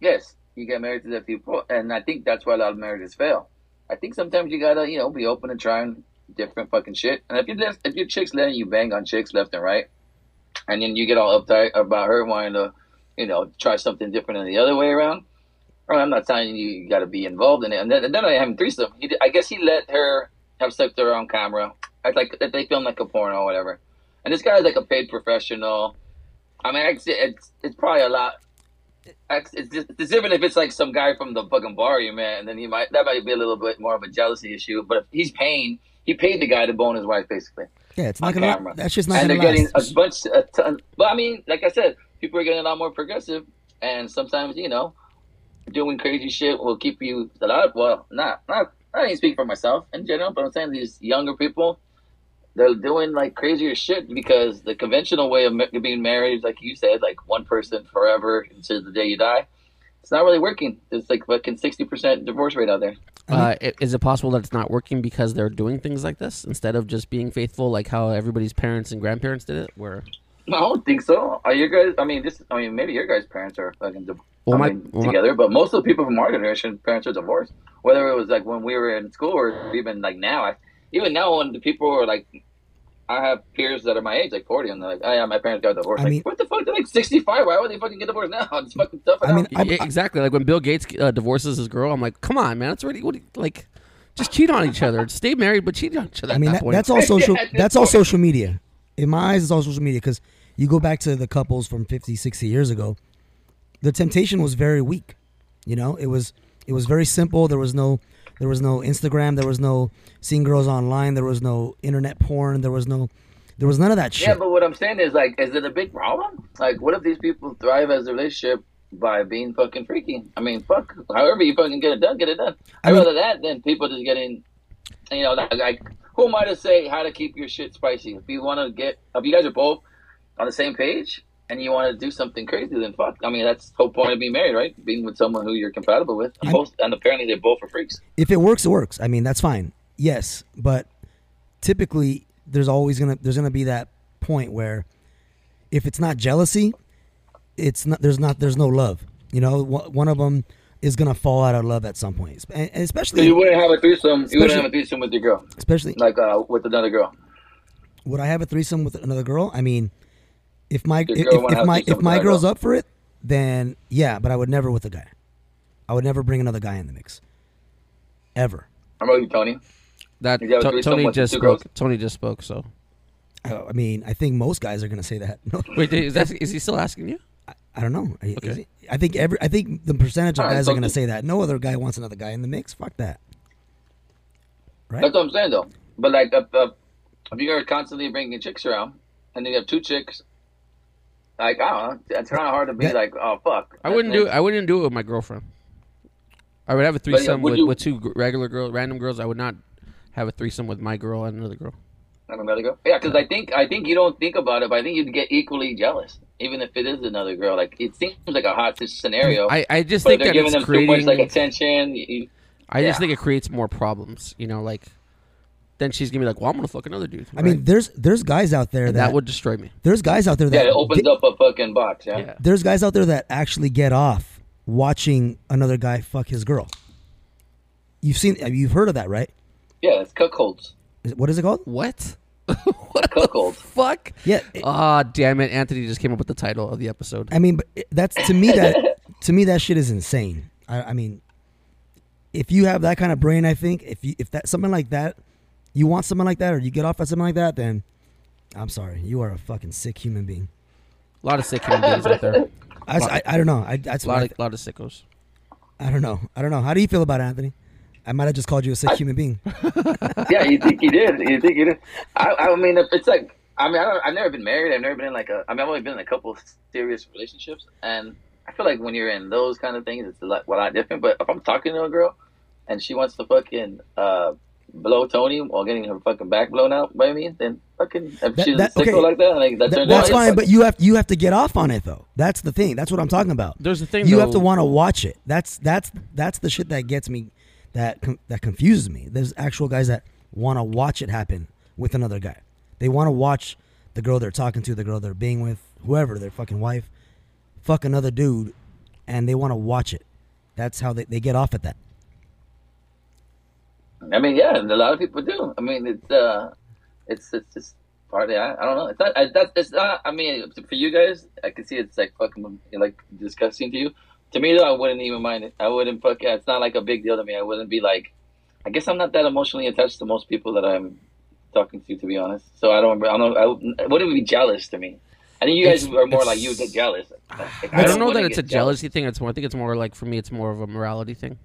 yes, you get married to the people, and I think that's why a lot of marriages fail. I think sometimes you gotta, you know, be open and trying different fucking shit. And if you if your chick's letting you bang on chicks left and right, and then you get all uptight about her wanting to, you know, try something different than the other way around. I'm not telling you got to be involved in it. And then, then I have threesome. He, I guess he let her have sex with her on camera. It's like they film like a porno or whatever. And this guy's like a paid professional. I mean, it's it's, it's probably a lot. It's, it's, different if it's like some guy from the fucking bar you met, and then he might that might be a little bit more of a jealousy issue. But if he's paying, he paid the guy to bone his wife, basically
yeah, it's not gonna.
camera.
That's just not
and they're getting
last.
a bunch, a ton. But I mean, like I said, people are getting a lot more progressive, and sometimes you know, doing crazy shit will keep you a lot. Well, not not. I ain't speak for myself in general, but I'm saying these younger people, they're doing like crazier shit because the conventional way of being married is like you said, like one person forever until the day you die. It's not really working. It's like fucking sixty percent divorce rate out there.
Uh, is it possible that it's not working because they're doing things like this instead of just being faithful, like how everybody's parents and grandparents did it? Where
No, I don't think so. Are your guys? I mean, this. I mean, maybe your guys' parents are fucking div-
Well, my-
mean,
well, my-
together, but most of the people from our generation, parents are divorced. Whether it was like when we were in school or even like now, I, even now when the people are like, I have peers that are my age, like forty, and they're like, "Oh yeah, my parents got divorced."
I
like,
mean-
what the fuck? They're like sixty-five. Why would they fucking get divorced now? It's fucking tough.
I mean,
I, exactly like when Bill Gates uh, divorces his girl, I'm like, come on, man, it's already what you- like, just cheat on each other, stay married, but cheat on each other.
I mean,
that
that, that's all social.
Yeah,
that's all social media. In my eyes, it's all social media because you go back to the couples from 50, 60 years ago. The temptation was very weak. You know, it was it was very simple. There was no there was no Instagram. There was no seeing girls online. There was no internet porn. There was no there was none of that shit.
Yeah, but what I'm saying is like, is it a big problem? Like, what if these people thrive as a relationship by being fucking freaky? I mean, fuck. However you fucking get it done, get it done.
I mean-
rather that than people just getting, you know, like, like who am I to say how to keep your shit spicy? If you want to get, if you guys are both on the same page and you want to do something crazy, then fuck. I mean, that's the whole point of being married, right? Being with someone who you're compatible with. And, both, and apparently they both are freaks.
if it works, it works. I mean, that's fine. Yes, but typically there's always gonna there's gonna be that point where if it's not jealousy, it's not there's not there's no love. You know, One- of them is gonna fall out of love at some point, and and
So
especially
you wouldn't have a threesome. You wouldn't have a threesome with your girl,
especially
like uh, with another girl.
would I have a threesome with another girl? I mean, If my if,
girl
if,
wanna
if
have
my if my girl's up for it, then yeah, but I would never with a guy. I would never bring another guy in the mix. Ever.
I'm with you, Tony.
That
You got a
To-
threesome
Tony just spoke.
girls?
Tony just spoke. So
I, I mean, I think most guys are gonna say that. No,
wait, is that is he still asking you?
I don't know. I-
Okay.
it- I think every I think the percentage of
All right,
guys
so
are gonna say that. No other guy wants another guy in the mix. Fuck that. Right?
That's what I'm saying though. But like, if, if, if you're constantly bringing chicks around, and then you have two chicks, like I don't know, it's kind of hard to be
That-
like, oh fuck.
I wouldn't do. I wouldn't do it with my girlfriend. I would have a
yeah,
threesome
would
with,
you-
with two regular girls, random girls. I would not have a threesome with my girl and another girl.
I don't. Yeah, because I think I think you don't think about it, but I think you'd get equally jealous, even if it is another girl. Like it seems like a hot scenario.
I, I just think
they're
that
giving
it's
them too much like attention. You-
I just
yeah.
think it creates more problems. You know, like then she's gonna be like, "Well, I'm gonna fuck another dude."
I mean, there's there's guys out there
And
that,
that would destroy me.
there's guys out there
yeah,
that
it opens
get-
up a fucking box. Yeah.
Yeah.
there's guys out there that actually get off watching another guy fuck his girl. You've seen, you've heard of that, right?
Yeah, it's cuckolds.
Is What is it called?
What? what the
Cuckold.
fuck?
Yeah, it-
Ah, damn it! Anthony just came up with the title of the episode.
I mean, but that's to me that to me that shit is insane. I, I mean, if you have that kind of brain, I think if you if that something like that, you want something like that, or you get off at something like that, then I'm sorry, you are a fucking sick human being.
A lot of sick human beings out there.
I, I, I don't know. I that's
A lot
I,
of lot of sickos.
I don't know. I don't know. How do you feel about it, Anthony? I might have just called you a sick human being.
yeah, you think you did? You think you did? I, I mean, if it's like, I mean, I don't, I've never been married. I've never been in like a. I mean, I've only been in a couple serious relationships, and I feel like when you're in those kind of things, it's a lot, a lot different. But if I'm talking to a girl, and she wants to fucking uh, blow Tony while getting her fucking back blown out by me, then fucking if
That-
she's
that-
a sicko
okay.
like that, like that
Th-
turns
that's
out,
fine,
yeah,
but you have you have to get off on it though. That's the thing. That's what I'm talking about.
There's the thing.
you
though,
have to want to watch it. That's that's that's the shit that gets me, that com- that confuses me. There's actual guys that want to watch it happen with another guy. They want to watch the girl they're talking to, the girl they're being with, whoever their fucking wife, fuck another dude, and they want to watch it. That's how they, they get off at that.
I mean, yeah, and a lot of people do. I mean, it's uh, it's it's just partly. I, I don't know. It's not. I, it's not. I mean, for you guys, I can see it's like fucking like disgusting to you. To me, though, I wouldn't even mind it. I wouldn't fuck. It's not like a big deal to me. I wouldn't be like. I guess I'm not that emotionally attached to most people that I'm talking to, to be honest. So I don't. I don't. I wouldn't- wouldn't be jealous to me. I think you guys
It's-
are more like you get jealous. Like,
I don't know that it's a
jealous.
jealousy thing. It's more. I think it's more like for me, it's more of a morality thing.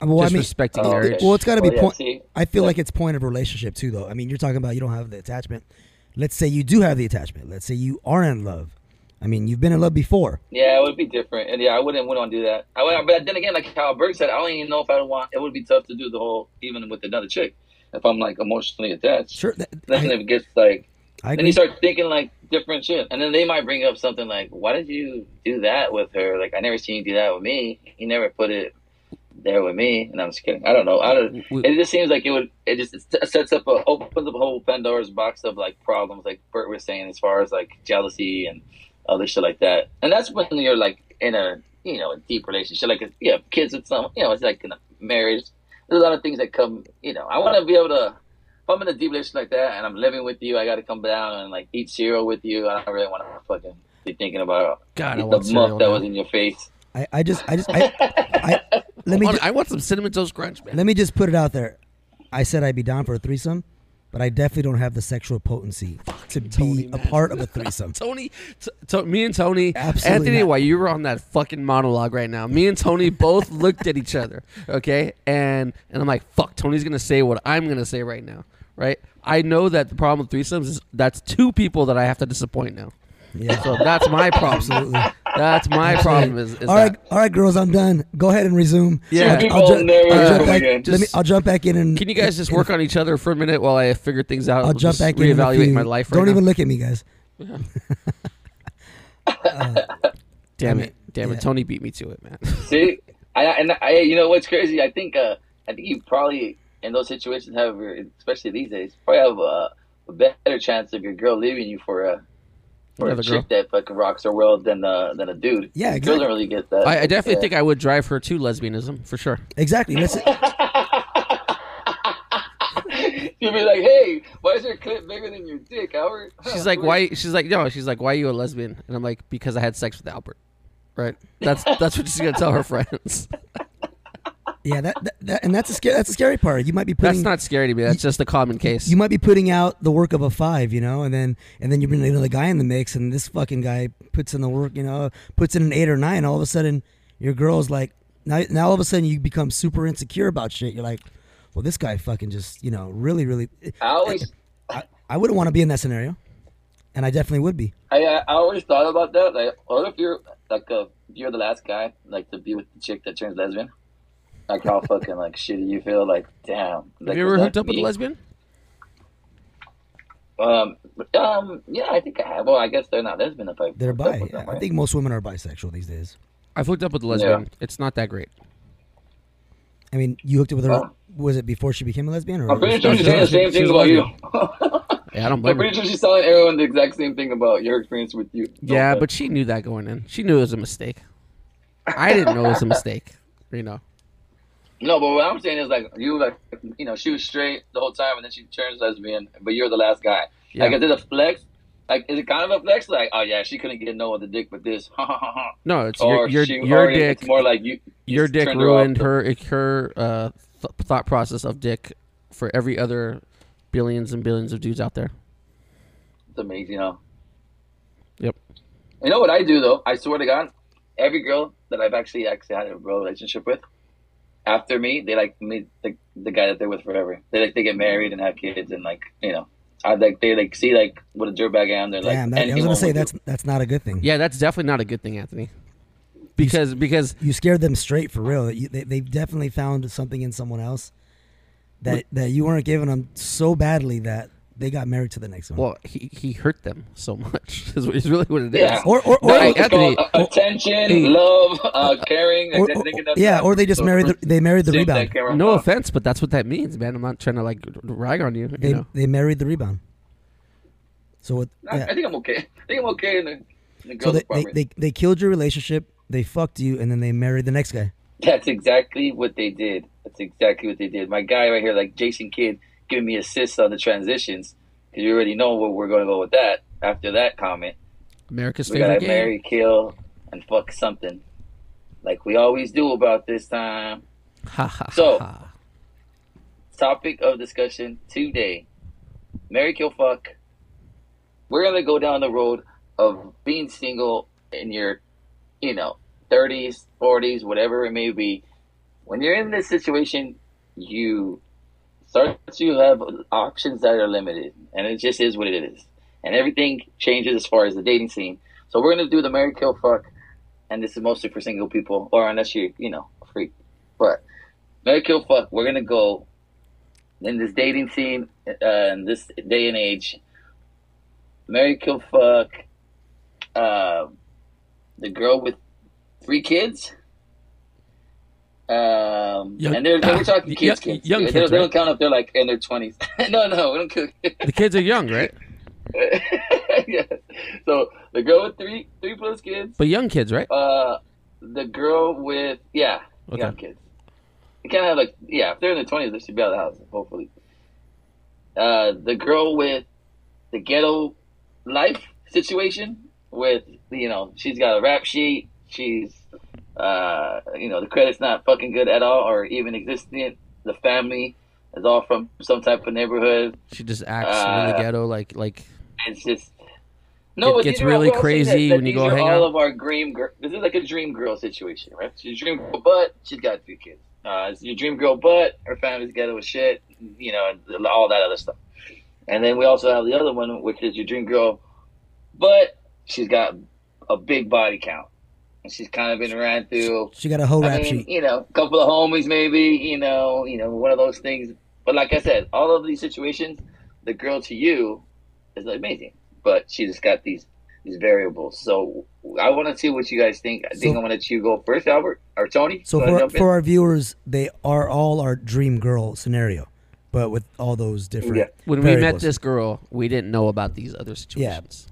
Well,
Just
I mean,
respecting
Oh,
uh,
marriage.
well, it's got to be
Well, yeah,
point.
see?
I feel
Yeah.
like it's point of relationship too, though. I mean, you're talking about you don't have the attachment. Let's say you do have the attachment. Let's say you are in love. I mean, you've been in love before.
Yeah, it would be different, and yeah, I wouldn't wouldn't want to do that. I would, but then again, like how Bert said, I don't even know if I would want. It would be tough to do the whole even with another chick if I'm like emotionally attached.
Sure, that,
Then
I,
it gets like,
I
then
agree.
you start thinking like different shit, and then they might bring up something like, "Why did you do that with her? Like I never seen you do that with me. You never put it there with me." And I'm just kidding. I don't know. I don't. It just seems like it would. It just it sets up a opens up a whole Pandora's box of like problems, like Bert was saying, as far as like jealousy and other shit like that. And that's when you're like in a you know a deep relationship, like yeah, kids with some you know it's like in a marriage. There's a lot of things that come. You know, I want to be able to. If I'm in a deep relationship like that and I'm living with you, I got to come down and like eat cereal with you. I don't really want to fucking be thinking about
God,
the muff that
now.
was in your face.
I, I just, I just, I, I let me,
I want,
ju-
I want some cinnamon toast crunch, man.
let me just put it out there. I said I'd be down for a threesome, but I definitely don't have the sexual potency to be
Tony,
a part of a threesome.
Tony, t- t- me and Tony,
Absolutely
Anthony,
not.
while you were on that fucking monologue right now, me and Tony both looked at each other, okay, and and I'm like, fuck, Tony's gonna say what I'm gonna say right now, right? I know that the problem with threesomes is that's two people that I have to disappoint now.
Yeah.
So that's my problem.
Absolutely.
That's my problem. Is, is
all
that
right, all right, girls, I'm done. Go ahead and resume.
Yeah.
I'll, I'll ju- I'll jump back.
again.
Let me. I'll jump back in and.
Can you guys just work on each other for a minute while I figure things out?
I'll jump
Just
back in. in
reevaluate my life. Right
Don't
now?
even look at me, guys.
Damn
I
it! Damn
yeah.
it! Tony beat me to it, man.
See, I and I, you know what's crazy? I think, uh, I think you probably in those situations have, especially these days, probably have a, a better chance of your girl leaving you for a
Another
a chick that fucking rocks her world than uh, than a dude.
Yeah,
Girls don't really get that.
I, I definitely
Yeah.
think I would drive her to lesbianism for sure.
Exactly.
You You'll be like, hey, why is your clit bigger than your dick, Albert?
She's like, why? She's like, no. She's like, why are you a lesbian? And I'm like, because I had sex with Albert. Right. That's that's what she's gonna tell her friends.
Yeah, that, that, that and that's a scary that's a scary part. You might be putting
That's not scary to me. That's just a common case.
you might be putting out the work of a five, you know, and then and then you bring another guy in the mix, and this fucking guy puts in the work, you know, puts in an eight or nine. All of a sudden, your girl's like, now, now all of a sudden you become super insecure about shit. You're like, well, this guy fucking just, you know, really, really.
I always,
I, I wouldn't want to be in that scenario, and I definitely would be.
I, I always thought about that. Like, what if you're like a, you're the last guy, like to be with the chick that turns lesbian? Like how fucking like shitty you feel? Like, damn. Like,
Have you ever hooked up with a lesbian?
Um, um, yeah, I think I have. Well, I guess they're not lesbian if I.
They're bi.
with them,
I think most women are bisexual these days.
I've hooked up with a lesbian. It's not that great.
I mean, you hooked up with her.
Oh.
Was it before she became a lesbian, or
I'm pretty sure she's saying the same
she
thing about you.
Yeah, I don't blame
I'm
blame her.
pretty sure she's telling everyone the exact same thing about your experience with you.
Yeah, but she knew that going in. She knew it was a mistake. I didn't know it was a mistake. You know.
No, but what I'm saying is like you like you know she was straight the whole time and then she turns lesbian, but you're the last guy.
Yeah.
Like is it a flex? Like is it kind of a flex? Like oh yeah, she couldn't get no other dick but this.
No, it's
or
your your,
she,
your
or
dick.
It's more like you. you
your dick
turned her
ruined her her uh, th- thought process of dick for every other billions and billions of dudes out there.
It's amazing, know.
Yep.
You know what I do though? I swear to God, every girl that I've actually actually had a real relationship with, after me, they like me the, the guy that they're with forever. They like they get married and have kids and like you know, I like they like see like what a dirtbag I am. They're like,
that, I
anything
was gonna say that's
you.
that's not a good thing.
Yeah, that's definitely not a good thing, Anthony. Because because
you scared them straight for real. You, they they definitely found something in someone else that that you weren't giving them so badly that they got married to the next one.
well he he hurt them so much is, what- is really what it is.
Yeah.
or or, or,
No,
Hey,
it's
Anthony,
uh, attention,
hey.
love, uh, caring.
or- or- yeah, or they just
so-
married the, they married the rebound.
No offense, but that's what that means, man. I'm not trying to like rag on you.
They
You know.
they married the rebound. So what?
I,
yeah.
I think I'm okay. I think I'm okay in the, in the
So
girls'
they, they, they they killed your relationship. They fucked you, and then they married the next guy.
That's exactly what they did. That's exactly what they did. My guy right here, like Jason Kidd, giving me assists on the transitions because you already know where we're going to go with that. After that comment,
America's
we
favorite
gotta
game.
marry, kill, and fuck something, like we always do about this time. So- Topic of discussion today: marry, kill, fuck. We're gonna go down the road of being single in your, you know, thirties, forties, whatever it may be. When you're in this situation, you start to have options that are limited, and it just is what it is. And everything changes as far as the dating scene. So we're gonna do the marry, kill, fuck, and this is mostly for single people, or unless you're, you know, a freak. But marry, kill, fuck. We're gonna go in this dating scene, uh, in this day and age. Marry, kill, fuck. Uh, the girl with three kids. Um,
Young-
and they're, we're talking
y-
kids,
y-
kids.
young
they,
kids,
they
right?
don't count if they're like in their twenties. no, no, we don't count.
The kids are young, right?
yeah. So the girl with three three plus kids.
But young kids, right?
Uh, the girl with yeah,
Okay.
young kids. You can't have like yeah, if they're in their twenties, they should be out of the house. Hopefully. Uh, the girl with the ghetto life situation with you know she's got a rap sheet. She's uh, you know the credit's not fucking good at all or even existent. The family is all from some type of neighborhood.
She just acts really
Uh,
ghetto, like like
It's just no.
It gets really
we're all saying
crazy when you go
are
hang
all
out.
of our dream girl. This is like a dream girl situation, right? She's a dream girl, but she's got three kids. Uh, it's your dream girl, but her family's together with shit, you know, and all that other stuff. And then we also have the other one, which is your dream girl, but she's got a big body count, she's kind of been ran through.
She got a whole
I
rap
mean,
sheet.
you know, a couple of homies, maybe, you know, you know, one of those things. But like I said, all of these situations, the girl to you is amazing, but she just got these these variables. So I want to see what you guys think. I think I'm gonna let you go first, Albert or Tony.
So for for our viewers, they are all our dream girl scenario, but with all those different.
Yeah.
when we met this girl, we didn't know about these other situations.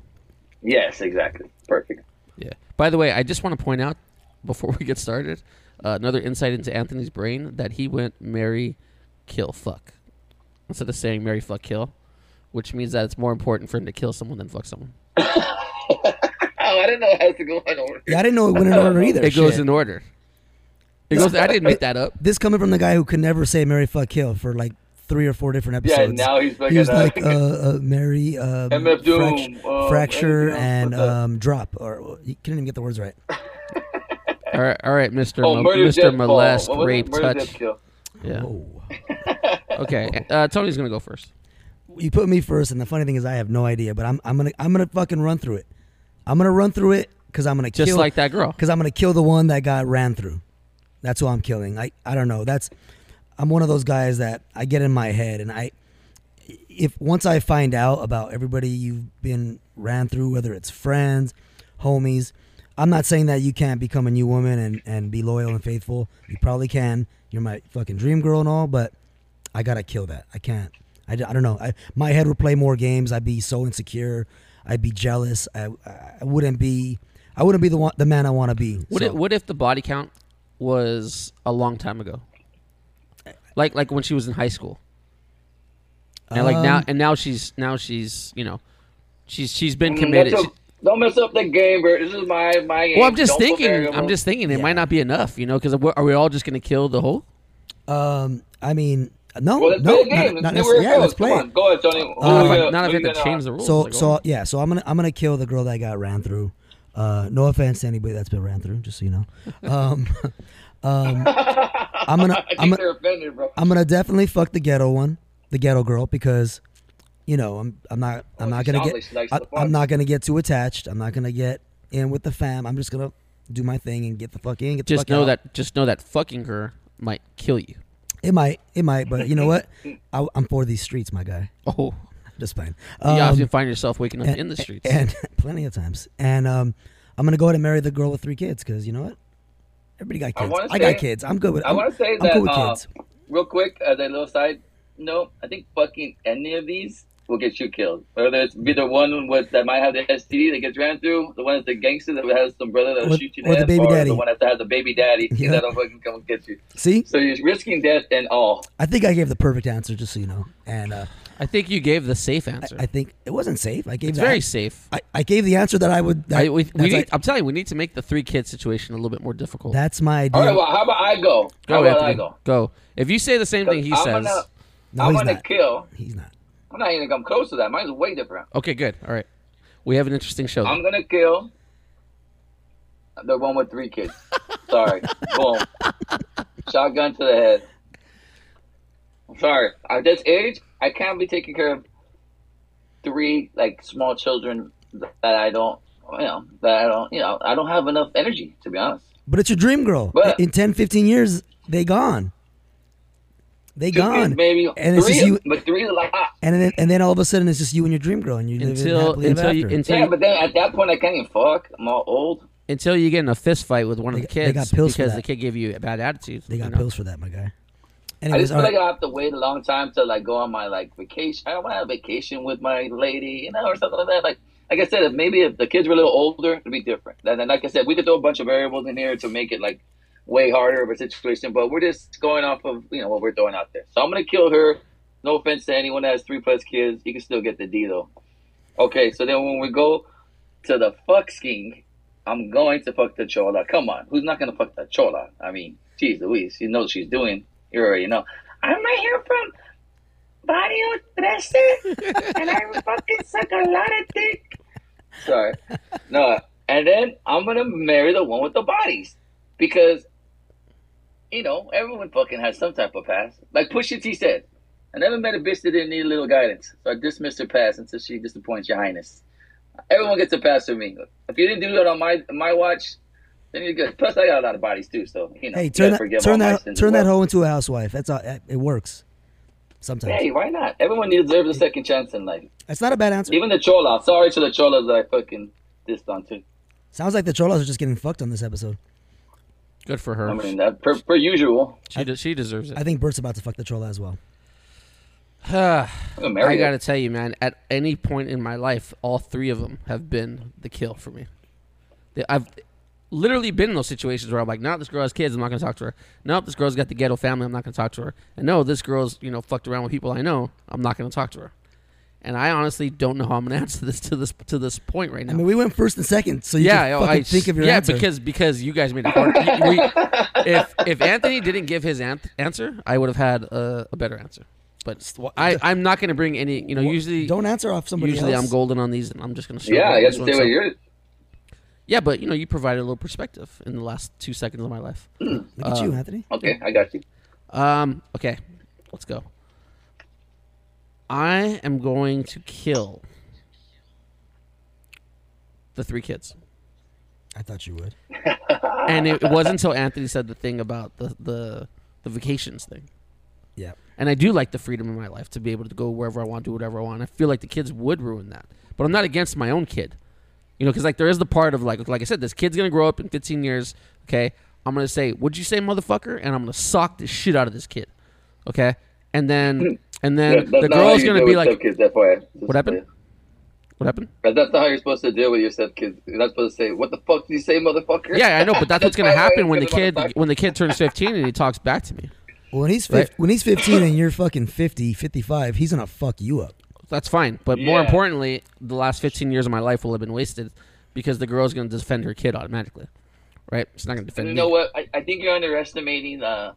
yes, exactly, perfect.
Yeah. By the way, I just want to point out before we get started, uh, another insight into Anthony's brain that he went marry, kill, fuck. instead of saying marry, fuck, kill, which means that it's more important for him to kill someone than fuck someone.
Oh, I didn't know it has to go in order.
Yeah, I didn't know it went in order either.
It goes
Shit.
in order. It goes. I didn't make that up.
This coming from the guy who could never say Mary fuck kill for like three or four different episodes.
Yeah, now he's fucking
he was
uh,
like uh, uh, Mary um,
MF Doom, um,
fracture
anything else
and um, drop, or he couldn't even get the words right.
All right, all right, Mister,
Oh, murder,
Mister Molest,
fall. What was it?
rape,
Murder,
touch.
kill.
Yeah.
Whoa.
Okay. Uh, Tony's gonna go first.
You put me first, and the funny thing is, I have no idea, but I'm I'm gonna I'm gonna fucking run through it. I'm gonna run through it because I'm gonna
Just
kill
like that girl.
because I'm gonna kill the one that got ran through. That's who I'm killing. I I don't know. That's I'm one of those guys that I get in my head, and I if once I find out about everybody you've been ran through, whether it's friends, homies. I'm not saying that you can't become a new woman and, and be loyal and faithful. You probably can. You're my fucking dream girl and all, but I gotta kill that. I can't. I, I don't know. I, my head would play more games. I'd be so insecure. I'd be jealous. I, I wouldn't be. I wouldn't be the one, the man I want to be.
What
So-
if, what if the body count was a long time ago? Like like when she was in high school. And like now
Um,
and now she's now she's, you know, she's she's been
Mm,
committed. She-
don't mess up the game, bro. This is my my game.
well, I'm just
Don't
thinking. I'm just thinking it
Yeah.
might not be enough, you know, because are we all just going to kill the whole?
Um, I mean, no,
Well,
no,
game.
not, not necessarily.
it
Yeah,
goes.
let's play
Come on, go ahead, Tony. Who
Uh,
Not if I-
gonna-
not if
who
I
we
have to
gonna-
change the rules.
So,
like,
so yeah, so I'm gonna I'm gonna kill the girl that got ran through. Uh, no offense to anybody that's been ran through, just so you know. Um, um, I'm gonna
I
I'm, gonna
offended, bro.
I'm gonna definitely fuck the ghetto one, the ghetto girl, because you know I'm I'm not I'm
Oh,
not gonna get
like she likes
I,
the
I'm not gonna get too attached. I'm not gonna get in with the fam. I'm just gonna do my thing and get the fuck in. Get the
just
fuck
know
out.
that just know that fucking her might kill you.
it might it might, but you know what? I, I'm for these streets, my guy.
Oh,
Just fine.
you
Um,
often find yourself waking up
and-
in the streets.
and plenty of times. And um, I'm gonna go ahead and marry the girl with three kids because you know what? Everybody got kids.
wanna
I, got kids. I'm good with.
I
I'm,
want to say
I'm
that
cool with
uh, real quick as a little side note. I think fucking any of these will get you killed. Whether it's be the one with that might have the STD that gets ran through, the one that's the gangster that has some brother that'll shoot you in
or the
head,
baby
or
daddy.
the one that has the baby daddy
Yeah.
that'll fucking come get you.
See,
So you're risking death and all.
I think I gave the perfect answer, just so you know. And uh,
I think you gave the safe answer.
I think it wasn't safe. I gave
it's
the
very
an-
safe.
I, I gave the answer that I would. That,
I, we, we need,
like,
I'm telling you, we need to make the three kid situation a little bit more difficult.
that's my idea.
All right, well, how about I go?
go,
how about
Anthony.
I go?
Go. If you say the same thing he
I'm
says,
Gonna,
no,
I'm
he's
gonna
not.
kill.
He's not.
I'm not even gonna come close to that. Mine's way different.
okay, good. All right, we have an interesting show.
I'm gonna kill the one with three kids. Sorry. Boom. Shotgun to the head. I'm sorry. At this age, I can't be taking care of three like small children that I don't, you know, that I don't, you know, I don't have enough energy to be honest.
But it's your dream girl.
But-
In 10, 15 years, they gone. They
Two
gone.
kids, maybe
And it's
three,
just you-
but three is a lot.
And then and then all of a sudden it's just you and your dream girl, and you live
until
happily ever
until you,
after.
until
Yeah, but then at that point, I can't even fuck. I'm all old.
until you get in a fist fight with one
They
of the
got- they
kids
got pills for
because
that.
the kid gave you a bad attitude.
they got
you know?
pills for that, my guy.
I just feel like. I have to wait a long time to like go on my like vacation. I don't want to have a vacation with my lady, you know, or something like that. Like, like I said, if maybe if the kids were a little older, it'd be different. And then, like I said, we could throw a bunch of variables in here to make it like way harder of a situation. But we're just going off of you know what we're throwing out there. So I'm gonna kill her. No offense to anyone that has three plus kids, you can still get the D though. Okay, so then when we go to the fuck scheme, I'm going to fuck the chola. Come on, who's not gonna fuck the chola? I mean, geez Louise, you know what she's doing. You already know. I'm right here from Barrio Trece, and I fucking suck a lot of dick. Sorry. No, and then I'm gonna marry the one with the bodies because, you know, everyone fucking has some type of past. Like Pusha T said, I never met a bitch that didn't need a little guidance, so I dismissed her past until she disappoints your highness. Everyone gets a pass from me. If you didn't do that on my my watch, then you're good. Plus, I got a lot of bodies too, so you know.
Hey, turn that
forgive
turn that turn that
well.
hoe into a housewife. That's all. It works. Sometimes
Hey, why not? Everyone deserves a second chance in life.
it's not a bad answer.
Even the chola. Sorry to the cholas that I fucking dissed on too.
Sounds like the cholas are just getting fucked on this episode.
Good for her.
I mean, that per, per usual.
she de- she deserves it.
I think Bert's about to fuck the chola as well.
I'm gonna marry
I
her.
gotta tell you, man. At any point in my life, all three of them have been the kill for me. They, I've literally been in those situations where I'm like, no, this girl has kids. I'm not going to talk to her. No, this girl's got the ghetto family. I'm not going to talk to her. And no, this girl's you know fucked around with people I know. I'm not going to talk to her. And I honestly don't know how I'm going to answer this to this to this point right now.
I mean, we went first and second, so you
yeah,
can
I- I,
think of your
yeah,
answer.
because because you guys made it hard. You- we- if if Anthony didn't give his an- answer, I would have had a, a better answer. But I I'm not going to bring any. You know, usually
don't answer off somebody
usually
else.
I'm golden on these, and I'm just going to.
Yeah, you have to stay with yours.
Yeah, but you know, you provided a little perspective in the last two seconds of my life.
Look at you,
Uh,
Anthony.
Okay, I got you.
Um. Okay, let's go. I am going to kill the three kids.
I thought you would.
and it, it wasn't until Anthony said the thing about the the, the vacations thing.
Yeah.
And I do like the freedom in my life to be able to go wherever I want, do whatever I want. I feel like the kids would ruin that, but I'm not against my own kid. You know, because like there is the part of like, like I said, this kid's gonna grow up in 15 years. Okay, I'm gonna say, "What'd you say motherfucker?" And I'm gonna sock the shit out of this kid. Okay, and then and then
That- that's
the girl's gonna be
with
like,
stepkids, FYI. Just
What happened?
say-
"What happened?"
But that's not how you're supposed to deal with your stepkids. You're not supposed to say, "What the fuck did you say, motherfucker?"
Yeah, I know, but that's what's gonna happen when the kid when the kid turns 15 and he talks back to me.
Well, when he's
Right.
when he's 15 and you're fucking 50, 55, he's gonna fuck you up.
That's fine. But more importantly, the last 15 years of my life will have been wasted because the girl's going to defend her kid automatically. Right? She's not going to defend
You
me.
know what? I, I think you're underestimating. Uh,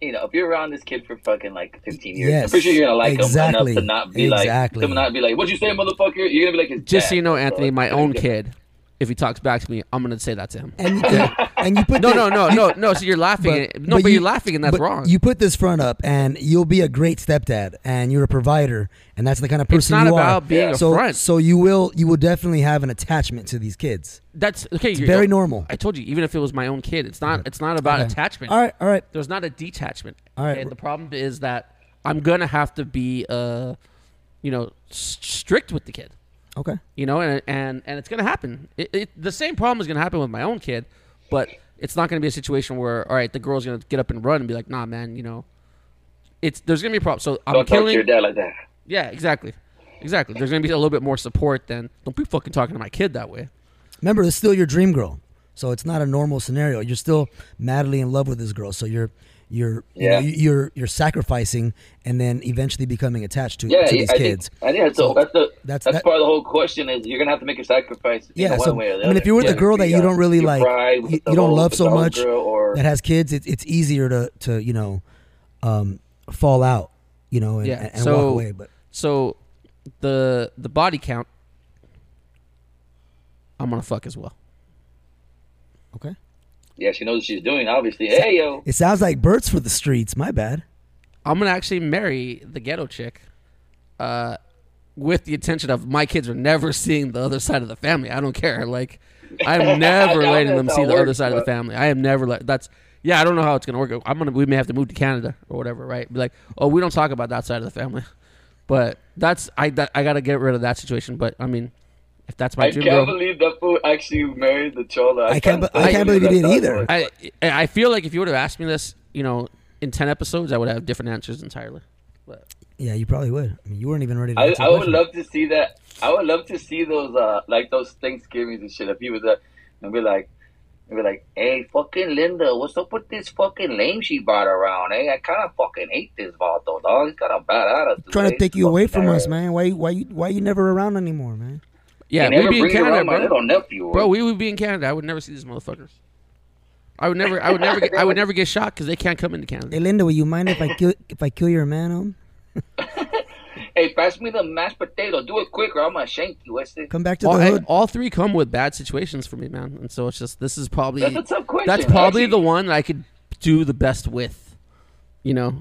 you know, if you're around this kid for fucking like 15 years, I'm pretty sure you're gonna like
exactly,
him enough to not be
exactly.
like, to not be like, "What'd you say, motherfucker?" You're gonna be like
Just so you know, Anthony,
So,
my own kid, if he talks back to me, I'm going to say that to him.
And you, and, and you put
No,
the-
no, no, no, no. So you're laughing.
But-
no,
but
but,
you-
you're laughing, and that's
but
wrong.
You put this front up, and you'll be a great stepdad, and you're a provider, and that's the kind of person you are.
it's not
you
about
are.
being
Yeah.
a
so,
front.
so you will you will definitely have an attachment to these kids.
that's okay.
It's very normal.
I told you, even if it was my own kid, it's not. It's not about
Okay.
attachment.
All right, all right.
There's not a detachment.
All right.
Okay? The problem is that I'm gonna have to be, uh, you know, s- strict with the kid.
Okay.
you know, and and and it's gonna happen. It, it, the same problem is gonna happen with my own kid, but it's not gonna be a situation where all right, the girl's gonna get up and run and be like, nah, man, you know, it's there's gonna be a problem. So I'm
Don't talk to your dad like that.
Yeah, exactly, exactly. There's gonna be a little bit more support than don't be fucking talking to my kid that way.
Remember, it's still your dream girl, so it's not a normal scenario. You're still madly in love with this girl, so you're you're you know,
Yeah.
you- you're you're sacrificing and then eventually becoming attached to,
Yeah,
to
I
these
think,
kids.
I think that's,
So
the, that's the
that's-
that's,
that-
part of the whole question is you're gonna have to make a sacrifice. you
Yeah,
know, one
so
way or the
I mean, if you're with
Yeah.
a girl that you don't really like, you, you don't
whole-
love so much
or
that has kids, it's it's easier to to you know um, fall out, you know, and,
Yeah,
and
so-
walk away. But
So the the body count, I'm gonna fuck as well.
okay,
yeah, she knows what she's doing. Obviously, hey yo,
it sounds like Bert's for the streets. My bad.
I'm gonna actually marry the ghetto chick, uh, with the intention of my kids are never seeing the other side of the family. I don't care. Like, I'm never letting them see
how
the other
works,
side of the family. I am never let. That's yeah. I don't know how it's gonna work. I'm gonna. We may have to move to Canada or whatever. Right? Be like, oh, we don't talk about that side of the family. But that's I. That, I gotta get rid of that situation. But I mean, if that's my
I
dream
can't
girl,
believe that fool actually married the chola.
I can't be- I can't believe he did either.
I I feel like if you would have asked me this, you know, in ten episodes, I would have different answers entirely. But
Yeah, you probably would. I mean, you weren't even ready to.
I, I would
question.
love to see that. I would love to see those uh like those Thanksgivings and shit. If he was uh, and be like, and be like, hey, fucking Linda, what's up with this fucking lame she brought around? Hey, I kind of fucking hate this Vato, dog. He's got a bad attitude.
Trying to take you away from
fucking
us, man. Why why why you never around anymore, man?
Yeah,
They
we'd be in Canada, bro.
little nephew.
Bro, we would be in Canada. I would never see these motherfuckers. I would never. I would never. Get, I would never get shot because they can't come into Canada.
Hey, Linda, will you mind if I kill if I kill your man? Um,
hey, pass me the mashed potato. Do it quick, or I'm gonna shank you. What's it?
come back to
All,
the
I-
hood.
all three come with bad situations for me, man. And so it's just this is probably
That's a tough question.
that's probably
Actually,
the one that I could do the best with. You know,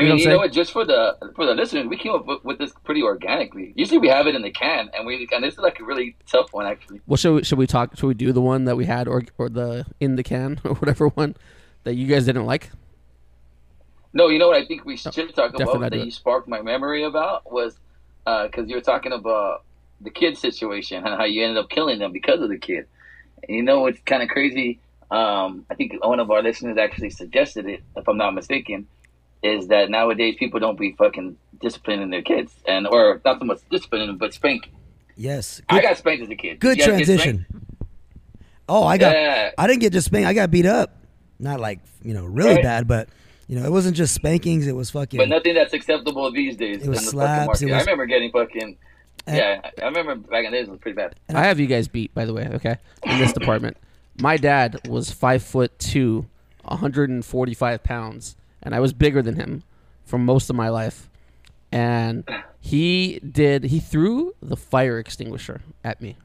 I
You know what
you know what? Just for the for the listeners, we came up with, with this pretty organically. Usually, we have it in the can, and we and this is like a really tough one actually.
well, should we, should we talk? Should we do the one that we had, or or the in the can, or whatever one that you guys didn't like?
No, you know what I think we should talk
definitely
about that you sparked my memory about was because you were talking about the kid situation and how you ended up killing them because of the kid. And you know what's kind of crazy? Um, I think one of our listeners actually suggested it, if I'm not mistaken, is that nowadays people don't be fucking disciplining their kids and or not so much disciplining them, but spanking.
Yes,
I got spanked as a kid.
good
Did you guys get
transition. Oh, I got.
Yeah.
I didn't get just spanked. I got beat up. Not like you know really
Right.
bad, but you know it wasn't just spankings. It was fucking.
But nothing that's acceptable these days
It was slaps,
market.
it
I remember getting fucking.
And-
yeah, I I remember back in the days it was pretty bad.
I have you guys beat, by the way. Okay, in this department, my dad was five foot two, 145 pounds, and I was bigger than him for most of my life. And he did. He threw the fire extinguisher at me.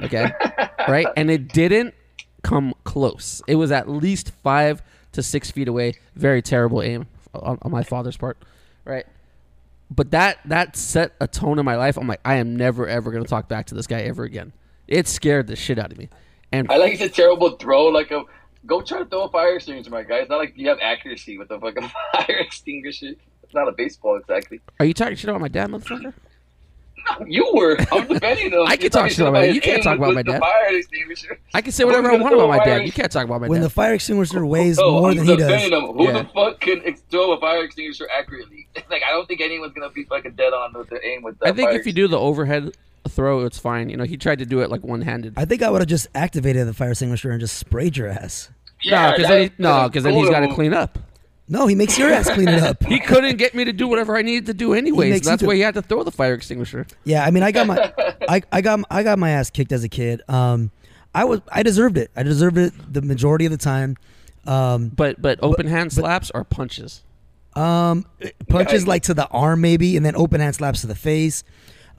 Okay, right, and it didn't come close. It was at least five to six feet away. Very terrible aim on, on my father's part, right? but that that set a tone in my life. I'm like, I am never ever gonna talk back to this guy ever again. It scared the shit out of me. And
I like it's a terrible throw. Like a go try to throw a fire extinguisher, my guy. It's not like you have accuracy with a fucking fire extinguisher. It's not a baseball exactly.
are you talking shit about my dad, motherfucker?
You were. I'm defending him.
I can talk shit about
his
it. You can't talk about my dad.
Fire extinguisher.
I can say whatever I want about my dad. You can't talk about my
when
dad.
When the fire extinguisher weighs
No,
more
I'm
than he does.
Him. Who
Yeah.
the fuck can ex- throw a fire extinguisher accurately? like I don't think anyone's gonna be fucking dead on with the aim with that.
I think
fire
if you do the overhead throw, it's fine. You know, he tried to do it like one handed.
I think I would have just activated the fire extinguisher and just sprayed your ass.
No, because then, he, no, 'cause then he's got to
to
clean up.
No, he makes your ass clean it up.
He couldn't get me to do whatever I needed to do anyways.
makes you
That's why he had to throw the fire extinguisher.
Yeah, I mean, I got my, I, I got, I got my ass kicked as a kid. Um, I was, I deserved it. I deserved it the majority of the time. Um,
But but open hand slaps are punches.
um, punches
Yeah.
like to the arm maybe, and then open hand slaps to the face.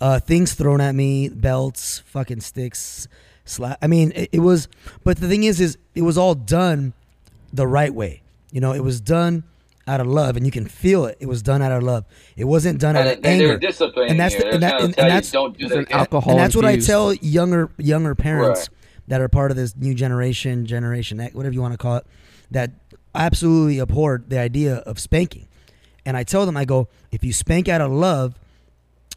Uh, things thrown at me, belts, fucking sticks, slap. I mean, it, it was. But the thing is, is it was all done the right way. You know, it was done out of love, and you can feel it. It was done out of love. It wasn't done out
And,
of
they
anger.
were disciplining
And that's
you.
the- and that- and- and that's-
don't do
It's
that
alcohol
and that's what I tell younger younger parents
Right.
that are part of this new generation, generation whatever you want to call it, that absolutely abhorred the idea of spanking. And I tell them, I go, if you spank out of love,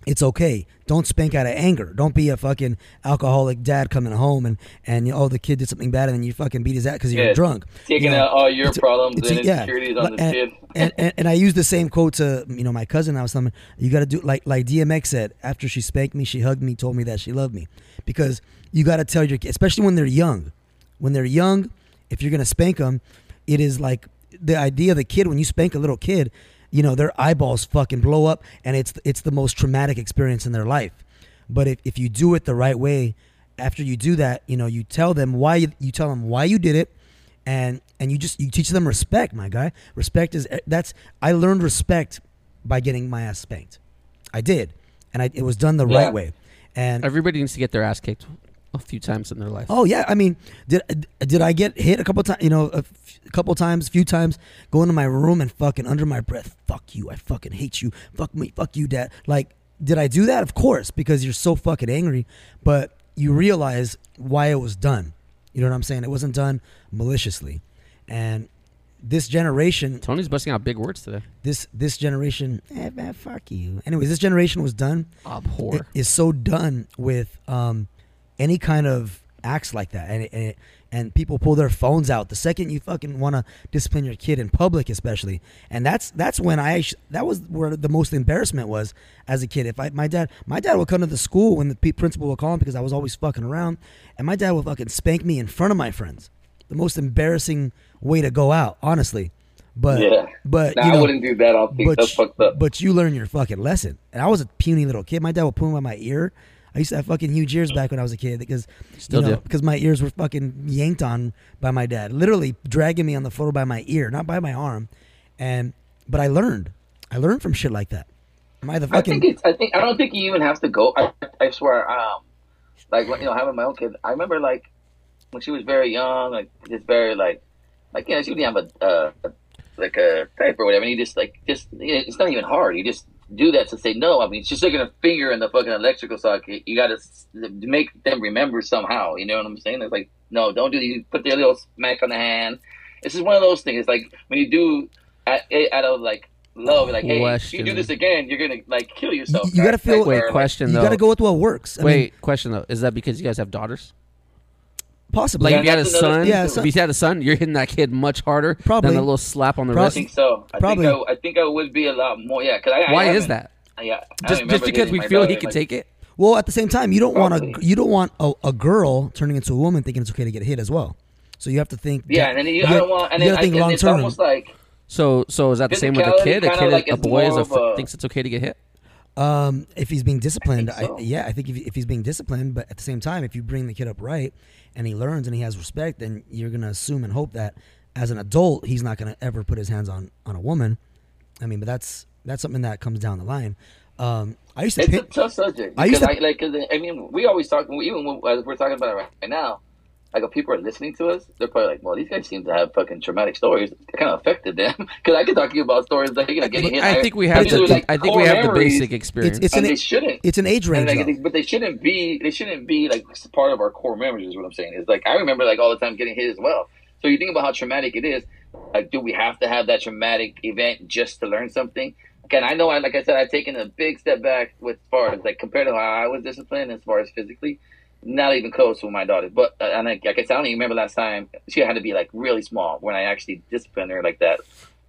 it's okay. Don't spank out of anger. Don't be a fucking alcoholic dad coming home and and you know, oh the kid did something bad and then you fucking beat his ass because you're
Yeah.
drunk.
Taking
You know,
out all your
it's
problems
it's
and
yeah.
insecurities on the
and,
kid.
and, and and I use the same quote to you know my cousin. I was telling you got to do like like DMX said. After she spanked me, she hugged me, told me that she loved me, because you got to tell your kid, especially when they're young. When they're young, if you're gonna spank them, it is like the idea of the kid when you spank a little kid, you know their eyeballs fucking blow up, and it's it's the most traumatic experience in their life. But if, if you do it the right way, after you do that, you know you tell them why you, you tell them why you did it, and and you just you teach them respect, my guy. Respect is that's I learned respect by getting my ass spanked. I did, and I, it was done the
Yeah.
right way. And
Everybody needs to get their ass kicked a few times in their life.
oh yeah, I mean, did did I get hit a couple times? You know, a f- couple times, few times, go into my room and fucking under my breath, fuck you, I fucking hate you, fuck me, fuck you, dad. Like, did I do that? Of course, because you're so fucking angry. But you realize why it was done. You know what I'm saying? It wasn't done maliciously, and this generation
Tony's busting out big words today.
this this generation eh, man, fuck you anyways this generation was done
Abhor.
is so done with um any kind of acts like that and it, and, it, and people pull their phones out the second you fucking want to discipline your kid in public especially and that's that's when i that was where the most embarrassment was as a kid if i my dad my dad would come to the school when the principal would call him because i was always fucking around and my dad would fucking spank me in front of my friends the most embarrassing way to go out honestly but
Yeah.
but
Nah,
you
I wouldn't do that. I think
but
that's fucked up.
But you learn your fucking lesson. And I was a puny little kid. My dad would pull me by my ear. I used to have fucking huge ears back when I was a kid because
Still
you know,
do.
because my ears were fucking yanked on by my dad, literally dragging me on the floor by my ear, not by my arm. And but I learned. I learned from shit like that. Am I the
I think it's. I think I don't think you even have to go. I, I swear. Um, like you know, having my own kid. I remember like when she was very young, like just very like, like you know, she didn't have a uh, like a type or whatever. And you just like just you know, it's not even hard. You just do that to say no. I mean, she's sticking a finger in the fucking electrical socket. You got to make them remember somehow. You know what I'm saying? It's like no, don't do. You put their little smack on the hand. This is one of those things. It's like when you do at, eh, out of like love, like hey, if you do this again, you're gonna like kill yourself.
You- you gotta feel-
like,
Wait,
or, like,
question
you got to go with what works. I
Wait,
mean,
question though. Is that because you guys have daughters?
Possibly.
Like if you had a son,
Yeah,
too.
if you had a son, you're hitting that kid much harder
Probably.
than a little slap on the
wrist.
I think so. I
Probably.
think I, I think I would be a lot more. Yeah, because I. I
Why is that?
Yeah,
Just just because we
my
feel he
daughter,
can
like-
take it.
Well, at the same time, you don't want a you don't want a, a girl turning into a woman thinking it's okay to get hit as well. So you have to think.
Yeah, and then you, I don't want, and
you
then
gotta
I,
think long term.
like
So so is that the same with a kid? A kid,
like
a boy is a,
of a-
thinks it's okay to get hit.
Um, if he's being disciplined, I
I
yeah, I think if, if he's being disciplined, but at the same time, if you bring the kid up right and he learns and he has respect, then you're gonna assume and hope that as an adult, he's not gonna ever put his hands on on a woman. I mean, but that's that's something that comes down the line. Um, I used to
it's
pin,
a tough subject.
I used to-
I, like, I mean, we always talk, even when as we're talking about it right now. Like, if people are listening to us, they're probably like, "Well, these guys seem to have fucking traumatic stories. It kind of affected them." Because I could talk to you about stories like, you know, getting hit.
I think we have
these
the
like,
I think we have the basic experience.
it's
and
an
they shouldn't.
it's an age range.
like,
though.
they- but they shouldn't be. They shouldn't be like part of our core memories. Is what I'm saying. Is like I remember like all the time getting hit as well. So you think about how traumatic it is. Like, do we have to have that traumatic event just to learn something? Again, I know. I like I said, I've taken a big step back with as far as like compared to how I was disciplined as far as physically. Not even close with my daughter. But uh, and like, like I said, I don't even remember last time she had to be like really small when I actually disciplined her like that.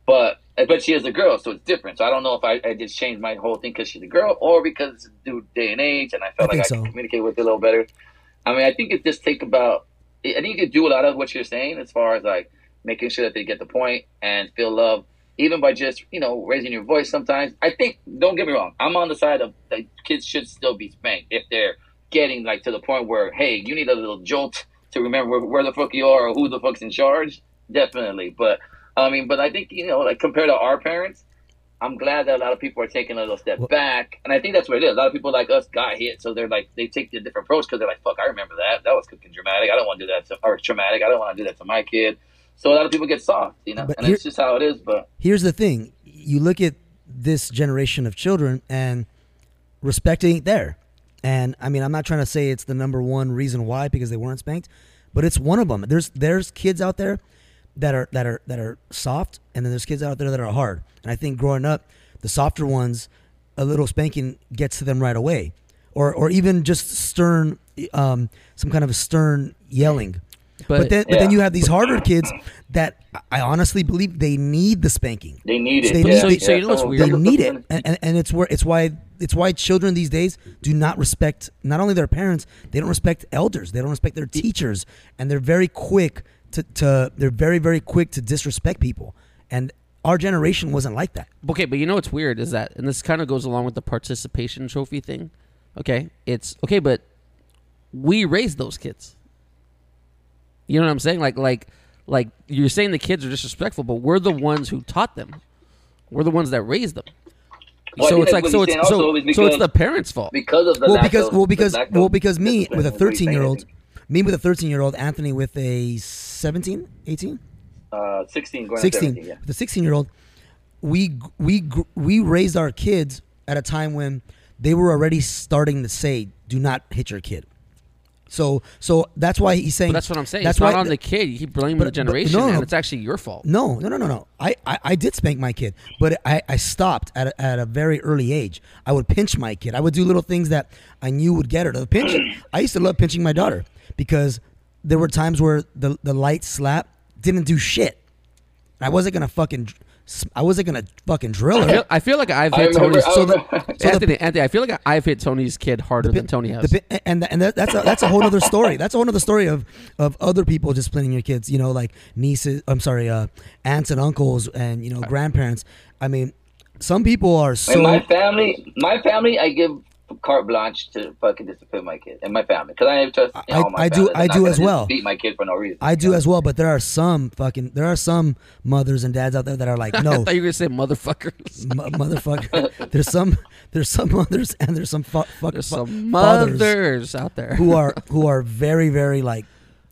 But but she is a girl, so it's different. So I don't know if I, I just changed my whole thing because she's a girl, or because it's a new day and age, and I felt
I
like I could communicate with it a little better. I mean, I think it just take about. I think you could do a lot of what you're saying as far as like making sure that they get the point and feel love, even by just you know raising your voice. Sometimes I think. Don't get me wrong. I'm on the side of like kids should still be spanked if they're getting like to the point where hey, you need a little jolt to remember where, where the fuck you are or who the fuck's in charge. Definitely, but I mean, but I think you know, like compared to our parents, I'm glad that a lot of people are taking a little step
Well-
back, and I think that's what it is. A lot of people like us got hit, so they're like they take the different approach because they're like, "Fuck, I remember that. That was fucking dramatic. I don't want to do that to or traumatic. I don't want to do that to my kid." So a lot of people get soft, you know, and
here-
it's just how it is. But
Here's the thing: you look at this generation of children, and respect ain't there. And I mean, I'm not trying to say it's the number one reason why because they weren't spanked, but it's one of them. There's there's kids out there that are that are that are soft, and then there's kids out there that are hard. And I think growing up, the softer ones, a little spanking gets to them right away, or or even just stern, um, some kind of stern yelling. But,
But-
then but then you have these harder kids that I honestly believe they need the spanking.
they need it.
They
yeah,
need-
So-
yeah.
so you know what's weird?
They need it, and, and, and it's where it's why it's why children these days do not respect not only their parents, they don't respect elders, they don't respect their teachers, and they're very quick to, to they're very very quick to disrespect people. And our generation wasn't like that.
Okay, but you know what's weird is that, and this kind of goes along with the participation trophy thing. Okay, it's okay, but we raised those kids. You know what I'm saying? Like, like, like you're saying the kids are disrespectful, but we're the ones who taught them. We're the ones that raised them.
Well,
so it's like so it's so,
is
so it's the parents' fault.
because of the
well, because
of-
well because well because me with a
is what he's
13 year old, me with a 13 year old, Anthony with a 17, 18.
uh, 16 going
16
yeah.
the 16 year old we we we raised our kids at a time when they were already starting to say do not hit your kid so so that's why he's saying
But that's what I'm saying.
that's
it's not on the kid. You keep blaming
but-
the generation,
no, no,
and it's actually your fault.
no no no no no. I, I i did spank my kid but i i stopped at a, at a very early age. I would pinch my kid. I would do little things that i knew would get her. To pinch i used to love pinching my daughter because there were times where the the light slap didn't do shit. I wasn't gonna fucking I wasn't gonna fucking drill
I
her.
feel, I feel like I've hit
remember-
Tony's.
So the-
remember-
so the-
Anthony, Anthony, I feel like I've hit Tony's kid harder
The
than Tony has.
The and and that's a, that's a whole other story. That's a whole other story of of other people disciplining your kids. You know, like nieces. I'm sorry, uh, aunts and uncles, and you know, grandparents. I mean, some people are so.
In my family, my family, I give carte blanche to fucking discipline my kid and my family because I have trust you
I-
know, my
I do- I do as well.
Beat my kid for no reason.
I do as well, but there are some fucking there are some mothers and dads out there that are like, no.
I thought you were gonna say motherfuckers.
m- motherfucker. There's some there's some mothers and there's some fu- fuck,
There's
fu-
some mothers out there
who are who are very very like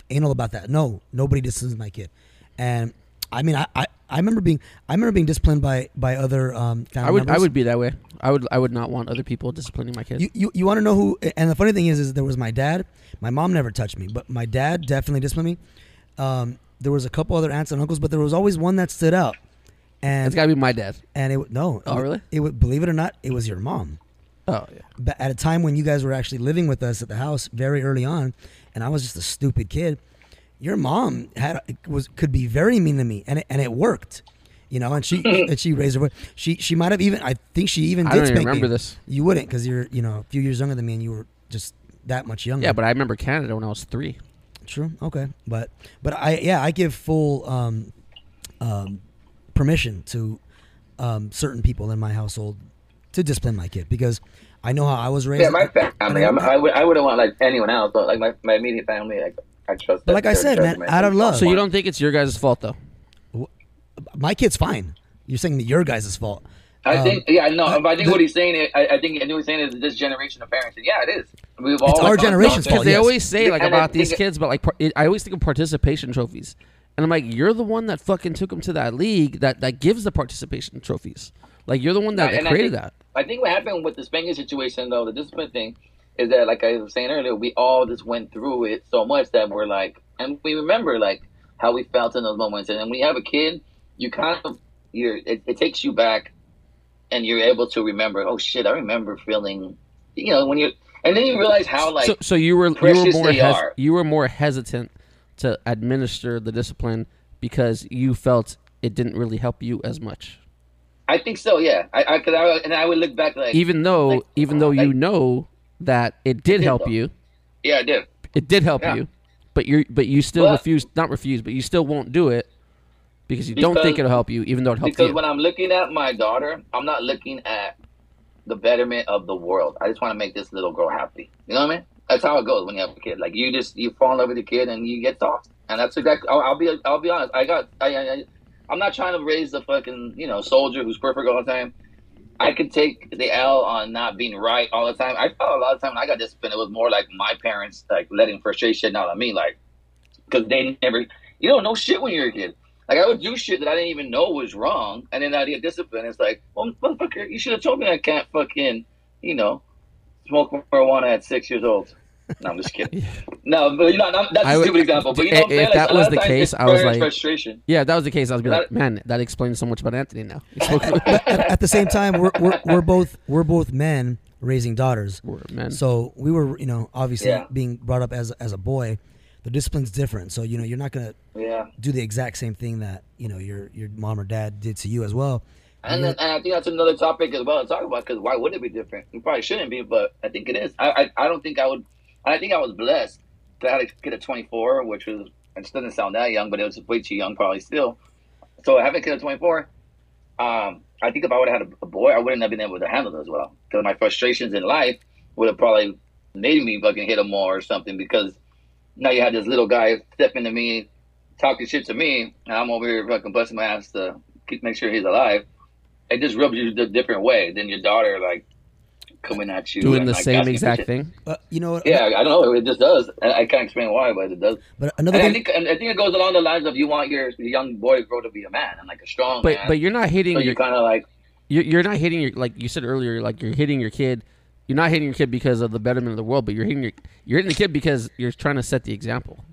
anal about that. No, nobody disciplines my kid, and I mean I, I, I remember being I remember being disciplined by by other um family
I would I would be that way. I would I would not want other people disciplining my kids.
You you, you want to know who? And the funny thing is, is there was my dad. My mom never touched me, but my dad definitely disciplined me. Um, there was a couple other aunts and uncles, but there was always one that stood out. And
it's got to be my dad.
and it no.
Oh,
it-
really?
It would believe it or not, it was your mom.
Oh yeah.
But at a time when you guys were actually living with us at the house very early on, and I was just a stupid kid. Your mom had was could be very mean to me, and it, and it worked. You know, and she and she raised her voice. She she might have even I think she even
I
did
don't even
spank
remember
me.
this.
You wouldn't because you're you know a few years younger than me and you were just that much younger.
Yeah, but I remember Canada when I was three.
True. Okay. But but I yeah I give full um, um, permission to um, certain people in my household to discipline my kid because I know how I was raised.
Yeah, my family.
and
I'm, I would. I wouldn't want like anyone else, but like my, my immediate family, like I trust.
But like I said, man, out of love.
So you don't think it's your guys' fault though?
My kid's fine. You're saying that your guys' fault.
I
Um,
think, yeah, no, but I think
the-
what he's saying, is, I, I think, I think what he's saying is this generation of parents. and Yeah, it is. We've all
our generation's
Because
fault,
they
yes.
always say like
And I
about these
think-
kids, but like par- it, I always think of participation trophies, and I'm like, you're the one that fucking took them to that league that that gives the participation trophies. Like you're the one that,
Right,
that
and I
created
think-
that.
I think what happened with the spanking situation, though, the discipline thing, is that, like I was saying earlier, we all just went through it so much that we're like, and we remember like how we felt in those moments. And then when you have a kid, you kind of, you're, it, it takes you back, and you're able to remember. Oh shit, I remember feeling, you know, when you, and then you realize how like
so so you were you were more hes- you were more hesitant to administer the discipline because you felt it didn't really help you as much.
I think so. Yeah, I, I, cause I and I would look back like,
Even though
like,
even though oh, you
like-
know that it did
did,
help
though.
you,
yeah, it did.
it did help
Yeah.
you, but you but you still
But-
refuse not refuse, but you still won't do it because you don't think it'll help you, even though it helps you.
because
you.
when I'm looking at my daughter, I'm not looking at the betterment of the world. I just want to make this little girl happy. You know what I mean? That's how it goes when you have a kid. Like you just you fall in love with the kid and you get soft. And that's exactly. I'll, I'll be I'll be honest. I got I, I I- I'm not trying to raise the fucking you know soldier who's perfect all the time. I could take the L on not being right all the time. I felt a lot of time when I got disciplined, it was more like my parents like letting frustration out on me, like because they never, you don't know shit when you're a kid. Like I would do shit that I didn't even know was wrong, and then I'd get disciplined. It's like, well, motherfucker, you should have told me I can't fucking, you know, smoke marijuana at six years old. No, I'm just kidding. No, but you know, that's a
would-
stupid example. But you know, I'm
if?
Like,
that was the case, I was like-
frustration.
yeah, if that was the case, I was be like,
That-
man, that explains so much about Anthony now.
At, at the same time, we're, we're we're both we're both men raising daughters.
We're men.
So we were, you know, obviously
Yeah.
being brought up as as a boy. The discipline's different. So you know, you're not gonna
Yeah.
do the exact same thing that you know your your mom or dad did to you as well.
And, then, and I think that's another topic as well to talk about because why would it be different? It probably shouldn't be, but I think it is. I I, I don't think I would. I think I was blessed to have a kid at 24, which was it just doesn't sound that young, but it was way too young probably still. So having a kid at 24, um, I think if I would have had a, a boy, I wouldn't have been able to handle it as well because my frustrations in life would have probably made me fucking hit him more or something because now you had this little guy stepping to me, talking shit to me, and I'm over here fucking busting my ass to keep, make sure he's alive it just rubs you a different way than your daughter like coming at you
doing
and,
the
like,
same exact thing.
Uh, you know, what?
Yeah, I don't know. It just does. I, I can't explain why, but it does.
But another
And I
thing,
think and I think it goes along the lines of you want your young boy to grow to be a man and like a strong
But
man.
but you're not hitting
so
your
you kind of like
you're, you're not hitting your like you said earlier like you're hitting your kid. You're not hitting your kid because of the betterment of the world, but you're hitting your you're hitting the kid because you're trying to set the example.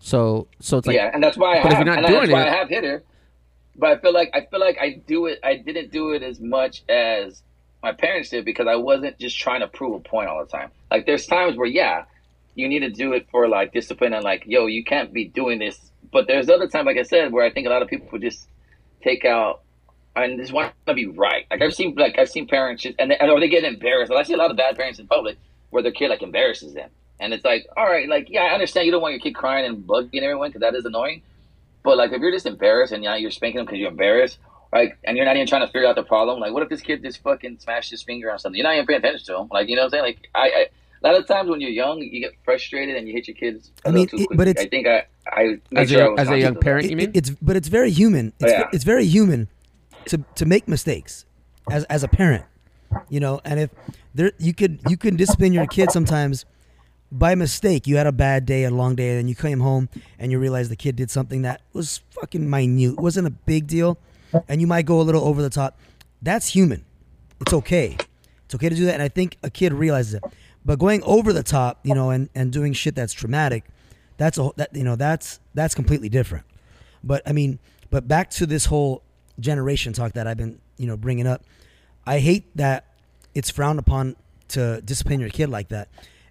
So so it's like
yeah, and that's why I
but if
have,
you're not doing it-
I have hit her. But I feel like I feel like I do it. I didn't do it as much as my parents did because I wasn't just trying to prove a point all the time. Like there's times where yeah, you need to do it for like discipline and like yo, you can't be doing this. But there's other times, like I said, where I think a lot of people would just take out and just want to be right. Like I've seen like I've seen parents just and they, or oh, they get embarrassed. Like, I see a lot of bad parents in public where their kid like embarrasses them, and it's like, all right, like yeah, I understand you don't want your kid crying and bugging everyone because that is annoying. But like if you're just embarrassed and now you're spanking them because you're embarrassed, like and you're not even trying to figure out the problem, like what if this kid just fucking smashed his finger on something? You're not even paying attention to him. Like you know what I'm saying? Like I, I a lot of times when you're young, you get frustrated and you hit your kids. a
I
little
mean,
too
it- but it's-
I think I I
as
sure I
a
was
as a young
of that.
parent, you
it-
mean?
it's but it's very human. It's, oh,
Yeah.
it's very human to to make mistakes as as a parent, you know. And if there you could you can discipline your kid sometimes by mistake. You had a bad day, a long day, and then you came home and you realize the kid did something that was fucking minute, It wasn't a big deal, and you might go a little over the top. That's human. It's okay. It's okay to do that, and I think a kid realizes it. But going over the top, you know, and, and doing shit that's traumatic, that's a that you know that's that's completely different. But I mean, but back to this whole generation talk that I've been you know bringing up. I hate that it's frowned upon to discipline your kid like that,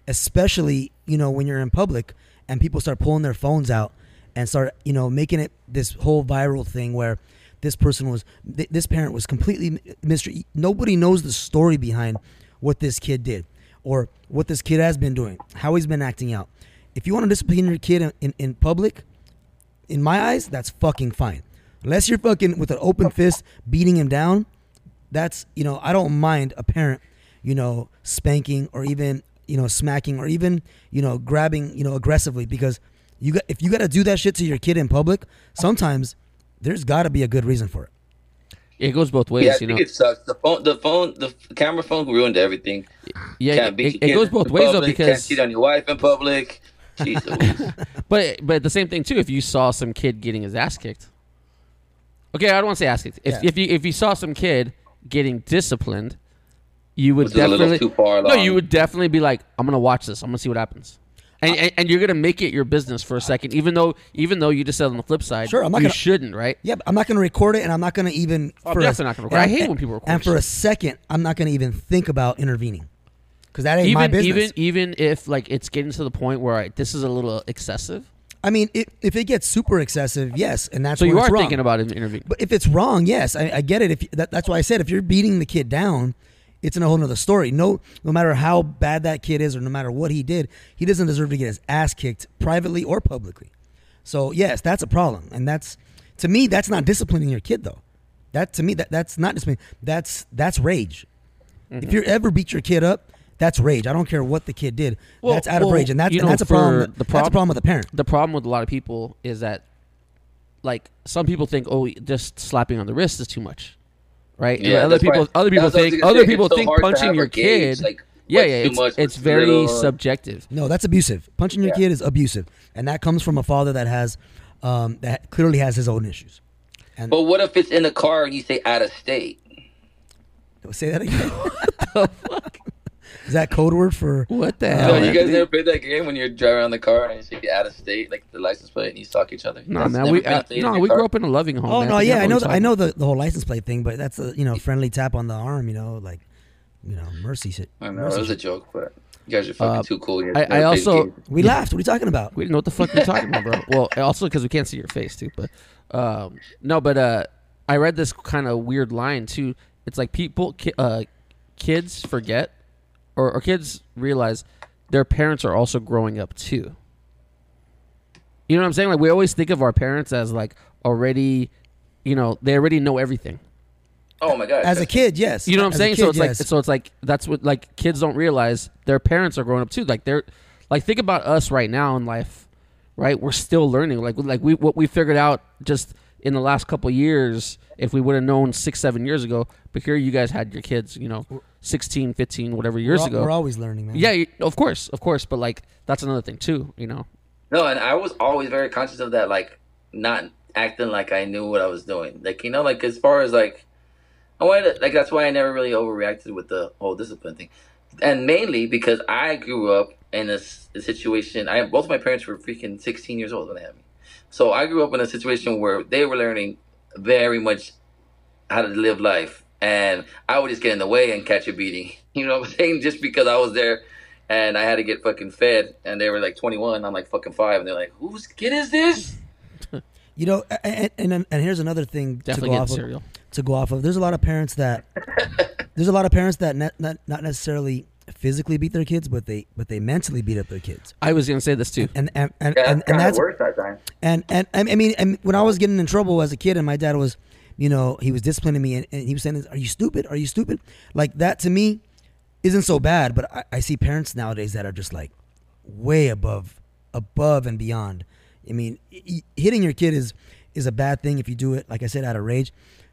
especially you know when you're in public and people start pulling their phones out and start you know making it this whole viral thing where this person was th- this parent was completely mystery. Nobody knows the story behind what this kid did or what this kid has been doing, how he's been acting out. If you want to discipline your kid in, in, in public, in my eyes, that's fucking fine. Unless you're fucking with an open fist beating him down, that's you know I don't mind a parent, you know, spanking or even you know smacking or even you know grabbing you know aggressively because you got if you got to do that shit to your kid in public, sometimes there's got to be a good reason for it.
It goes both ways,
Yeah, I
you
think
know.
it sucks. The phone, the phone, the camera phone ruined everything.
Yeah,
Can't
it, it, it goes both
in
ways though
public, can't
because
cheat on your wife in public. Jesus.
But but the same thing too. If you saw some kid getting his ass kicked, okay, I don't want to say ass kicked. If
Yeah.
if you if you saw some kid getting disciplined, you would
This is a little
definitely
too far
no. You would definitely be like, I'm gonna watch this. I'm gonna see what happens. And, and, and you're gonna make it your business for a second, even though even though you just said on the flip side,
Sure, I'm not
you
gonna-
shouldn't, right?
Yeah, I'm not going to record it, and I'm not going to even.
Oh, I'm
for a-
definitely not gonna record. I
and-
hate
and-
when people record
And for a second, I'm not going to even think about intervening, because that ain't my
Even
business.
even even if like it's getting to the point where I, this is a little excessive,
I mean, if, if it gets super excessive, yes, and that's
so you are
wrong.
thinking about intervening.
But if it's wrong, yes, I, I get it. If that, that's why I said if you're beating the kid down, it's in a whole nother story. No, no matter how bad that kid is, or no matter what he did, he doesn't deserve to get his ass kicked privately or publicly. So yes, that's a problem, and that's to me that's not disciplining your kid though. That to me that that's not discipline. That's that's rage.
Mm-hmm.
If you ever beat your kid up, that's rage. I don't care what the kid did.
Well-
that's out of rage, and that's and
know,
that's a
for
problem.
the
that's a problem with the parent.
the problem with a lot of people is that like some people think oh just slapping on the wrist is too much right And
Yeah,
other
that's why-
people other people
that's what I was
think other
say.
people
It's so
think punching your
gauge,
kid
like,
yeah yeah it's,
much,
it's very
little.
subjective
No, that's abusive. Punching your
Yeah.
kid is abusive, and that comes from a father that has, um, that clearly has his own issues. And
but what if it's in the car and you say out of state?
Don't say that again. is that code word for?
what the
Uh,
hell
no, you guys
Anthony?
never played that game when you're driving around the car and you say out of state, like the license plate, and you stalk each other.
no
That's
man we
been
uh, no we
car?
grew up in a loving home
Oh
man.
no, yeah, I know, the, I know the, the whole license plate thing, but that's a you know friendly tap on the arm, you know, like, you know, mercy shit.
I know
mercy
it was a joke, but you guys are fucking
Uh,
too cool.
I- I
never played the
also-
game.
We laughed. What are you talking about?
we didn't know what the fuck you're talking about bro well also because we can't see your face too but um no but uh I read this kind of weird line too it's like people ki- uh kids forget or, or kids realize their parents are also growing up too. You know what I'm saying? Like we always think of our parents as like already, you know, they already know everything.
Oh my god!
As a kid, yes.
You know what I'm
As
saying?
kid,
so it's
yes.
like so it's like that's what like kids don't realize their parents are growing up too. Like they're like think about us right now in life, right? We're still learning. Like like we what we figured out just in the last couple years if we would have known 6 7 years ago. But here you guys had your kids, you know, 16, 15, whatever years
we're, al-
ago.
we're always learning, man.
yeah, of course, of course, but like that's another thing too, you know.
No, and I was always very conscious of that, like not acting like I knew what I was doing. Like you know, like as far as like I wanted, to, like that's why I never really overreacted with the whole discipline thing, and mainly because I grew up in a situation. I both of my parents were freaking sixteen years old when they had me, so I grew up in a situation where they were learning very much how to live life, and I would just get in the way and catch a beating. You know what I'm saying? Just because I was there and I had to get fucking fed, and they were like 21, I'm like fucking five, and they're like, "Whose kid is this?"
You know, a- a- and and, and here's another thing
Definitely
to go
get
off of. to go off of. There's a lot of parents that there's a lot of parents that ne- not not necessarily physically beat their kids, but they but they mentally beat up their kids.
I was going to say this too.
And and and,
Yeah,
and,
that's
and that's
worse that time.
and and I mean and when I was getting in trouble as a kid and my dad was, you know, he was disciplining me and, and he was saying, "Are you stupid? Are you stupid?" Like that to me isn't so bad, but I, I see parents nowadays that are just like way above above and beyond. I mean, hitting your kid is is a bad thing if you do it like I said out of rage.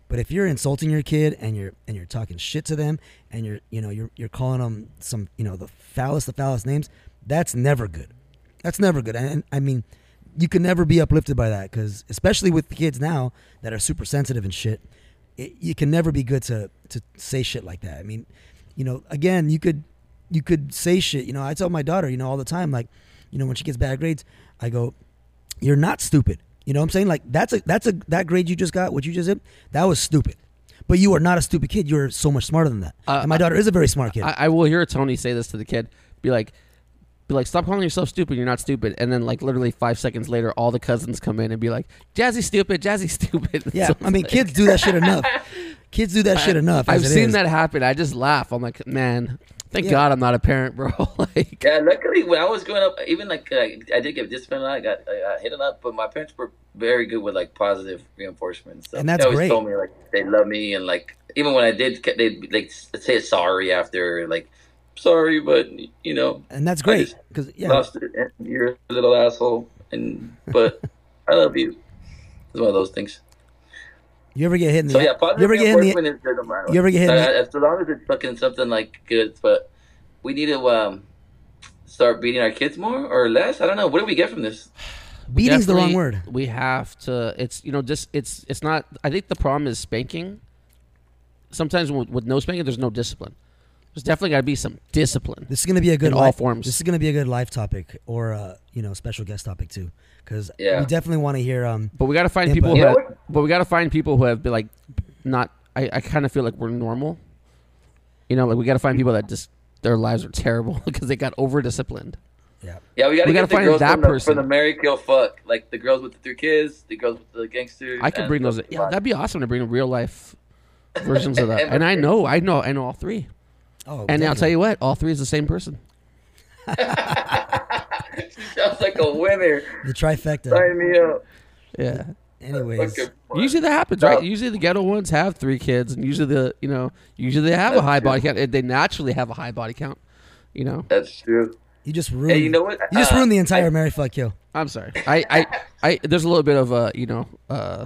But if you're insulting your kid and you're and you're talking shit to them and you're you know you're you're calling them some you know the foulest the foulest names, that's never good. That's never good. And, and I mean, you can never be uplifted by that because especially with kids now that are super sensitive and shit, it, you can never be good to to say shit like that. I mean, you know, again, you could you could say shit. You know, I tell my daughter, you know, all the time, like, you know, when she gets bad grades, I go, "You're not stupid." You know what I'm saying? Like that's a that's a that grade you just got, what you just did, that was stupid. But you are not a stupid kid. You're so much smarter than that.
Uh,
and my daughter is a very smart kid.
I, I will hear Tony say this to the kid. Be like, be like, "Stop calling yourself stupid. You're not stupid." And then like literally five seconds later, all the cousins come in and be like, "Jazzy stupid, Jazzy stupid."
Yeah,
So
I mean,
it's
kids do that shit enough. Kids do that shit enough.
I've seen
is.
that happen. I just laugh. I'm like, man, thank
Yeah.
God I'm not a parent, bro. like,
Yeah, luckily when I was growing up, even like uh, I did get disciplined a lot, I got I got hit a lot, but my parents were very good with like positive reinforcement. So
And that's
they always
great.
told me like they love me and like even when I did, they like say sorry after like sorry, but you know
and that's great because yeah,
lost it. and You're a little asshole, and but I love you. It's one of those things.
you ever get hit in the
So yeah,
you ever get hit in the
reinforcement is good no matter
you ever get hit in the-
as long as it's fucking something like good, but we need to um start beating our kids more or less. I don't know. What do we get from this?
beating's the wrong word.
We have to. It's you know just it's it's not. I think the problem is spanking. Sometimes with, with no spanking, there's no discipline. There's definitely got to be some discipline.
This is gonna be a good
In all forms.
This is gonna be a good life topic or uh, you know special guest topic too, because
Yeah.
we definitely want to hear um
But we got to find
Yeah,
people. Who
You
have, but we got to find people who have been like not. I, I kind of feel like we're normal. You know, like we got to find people that just their lives are terrible because they got over disciplined.
yeah
Yeah, we gotta get
gotta
the
find
girls
that
from the,
person.
from the Marry Kill fuck, like the girls with the three kids, the girls with the gangsters.
I could bring those. Yeah, that'd be awesome to bring real life versions of that. And I know, I know, I know all three.
Oh
And I'll tell you what, all three is the same person.
Sounds like a winner.
the trifecta.
Sign me up.
Yeah.
Anyways,
Usually that happens,
No.
right? Usually the ghetto ones have three kids, and usually the you know usually they have a high
true.
body count. They naturally have a high body count. You know.
That's true.
you just ruined.
Hey, you know what?
You just
Uh,
ruined the entire Marry fuck kill.
I'm sorry. I, I, I there's a little bit of uh you know uh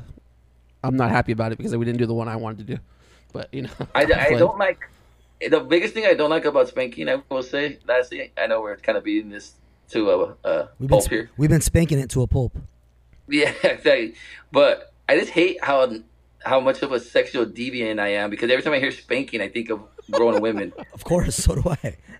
I'm not happy about it because we didn't do the one I wanted to do, but you know
I, I don't like the biggest thing I don't like about spanking. I will say, lastly, I know we're kind of beating this to a, a
We've been
pulp
sp-
here.
we've been spanking it to a pulp.
Yeah, exactly. But I just hate how how much of a sexual deviant I am because every time I hear spanking, I think of grown women.
Of course, so do I.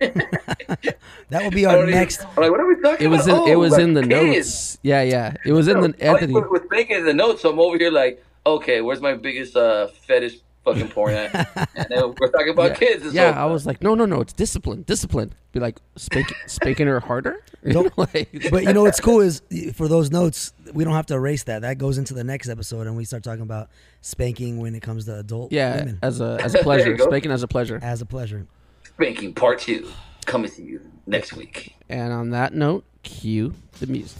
that will be our
don't even-
next.
I'm like, what are we talking
It was in
about?
it
Oh,
was
like
in the
kids.
notes. Yeah, yeah. It was in the
No,
Anthony.
With, with spanking in the notes, so I'm over here like, okay, where's my biggest uh, fetish fucking porn at? and then we're talking about
Yeah,
kids. and
yeah I was like, no, no, no, it's discipline, discipline. Be like, spank, spanking her harder. You
Nope.
know, like-
But you know what's cool is for those notes, we don't have to erase that. That goes into the next episode, and we start talking about spanking when it comes to adult
yeah,
women
as a as a pleasure, spanking as a pleasure.
as a pleasure.
spanking part two coming to you next week.
And on that note, cue the music.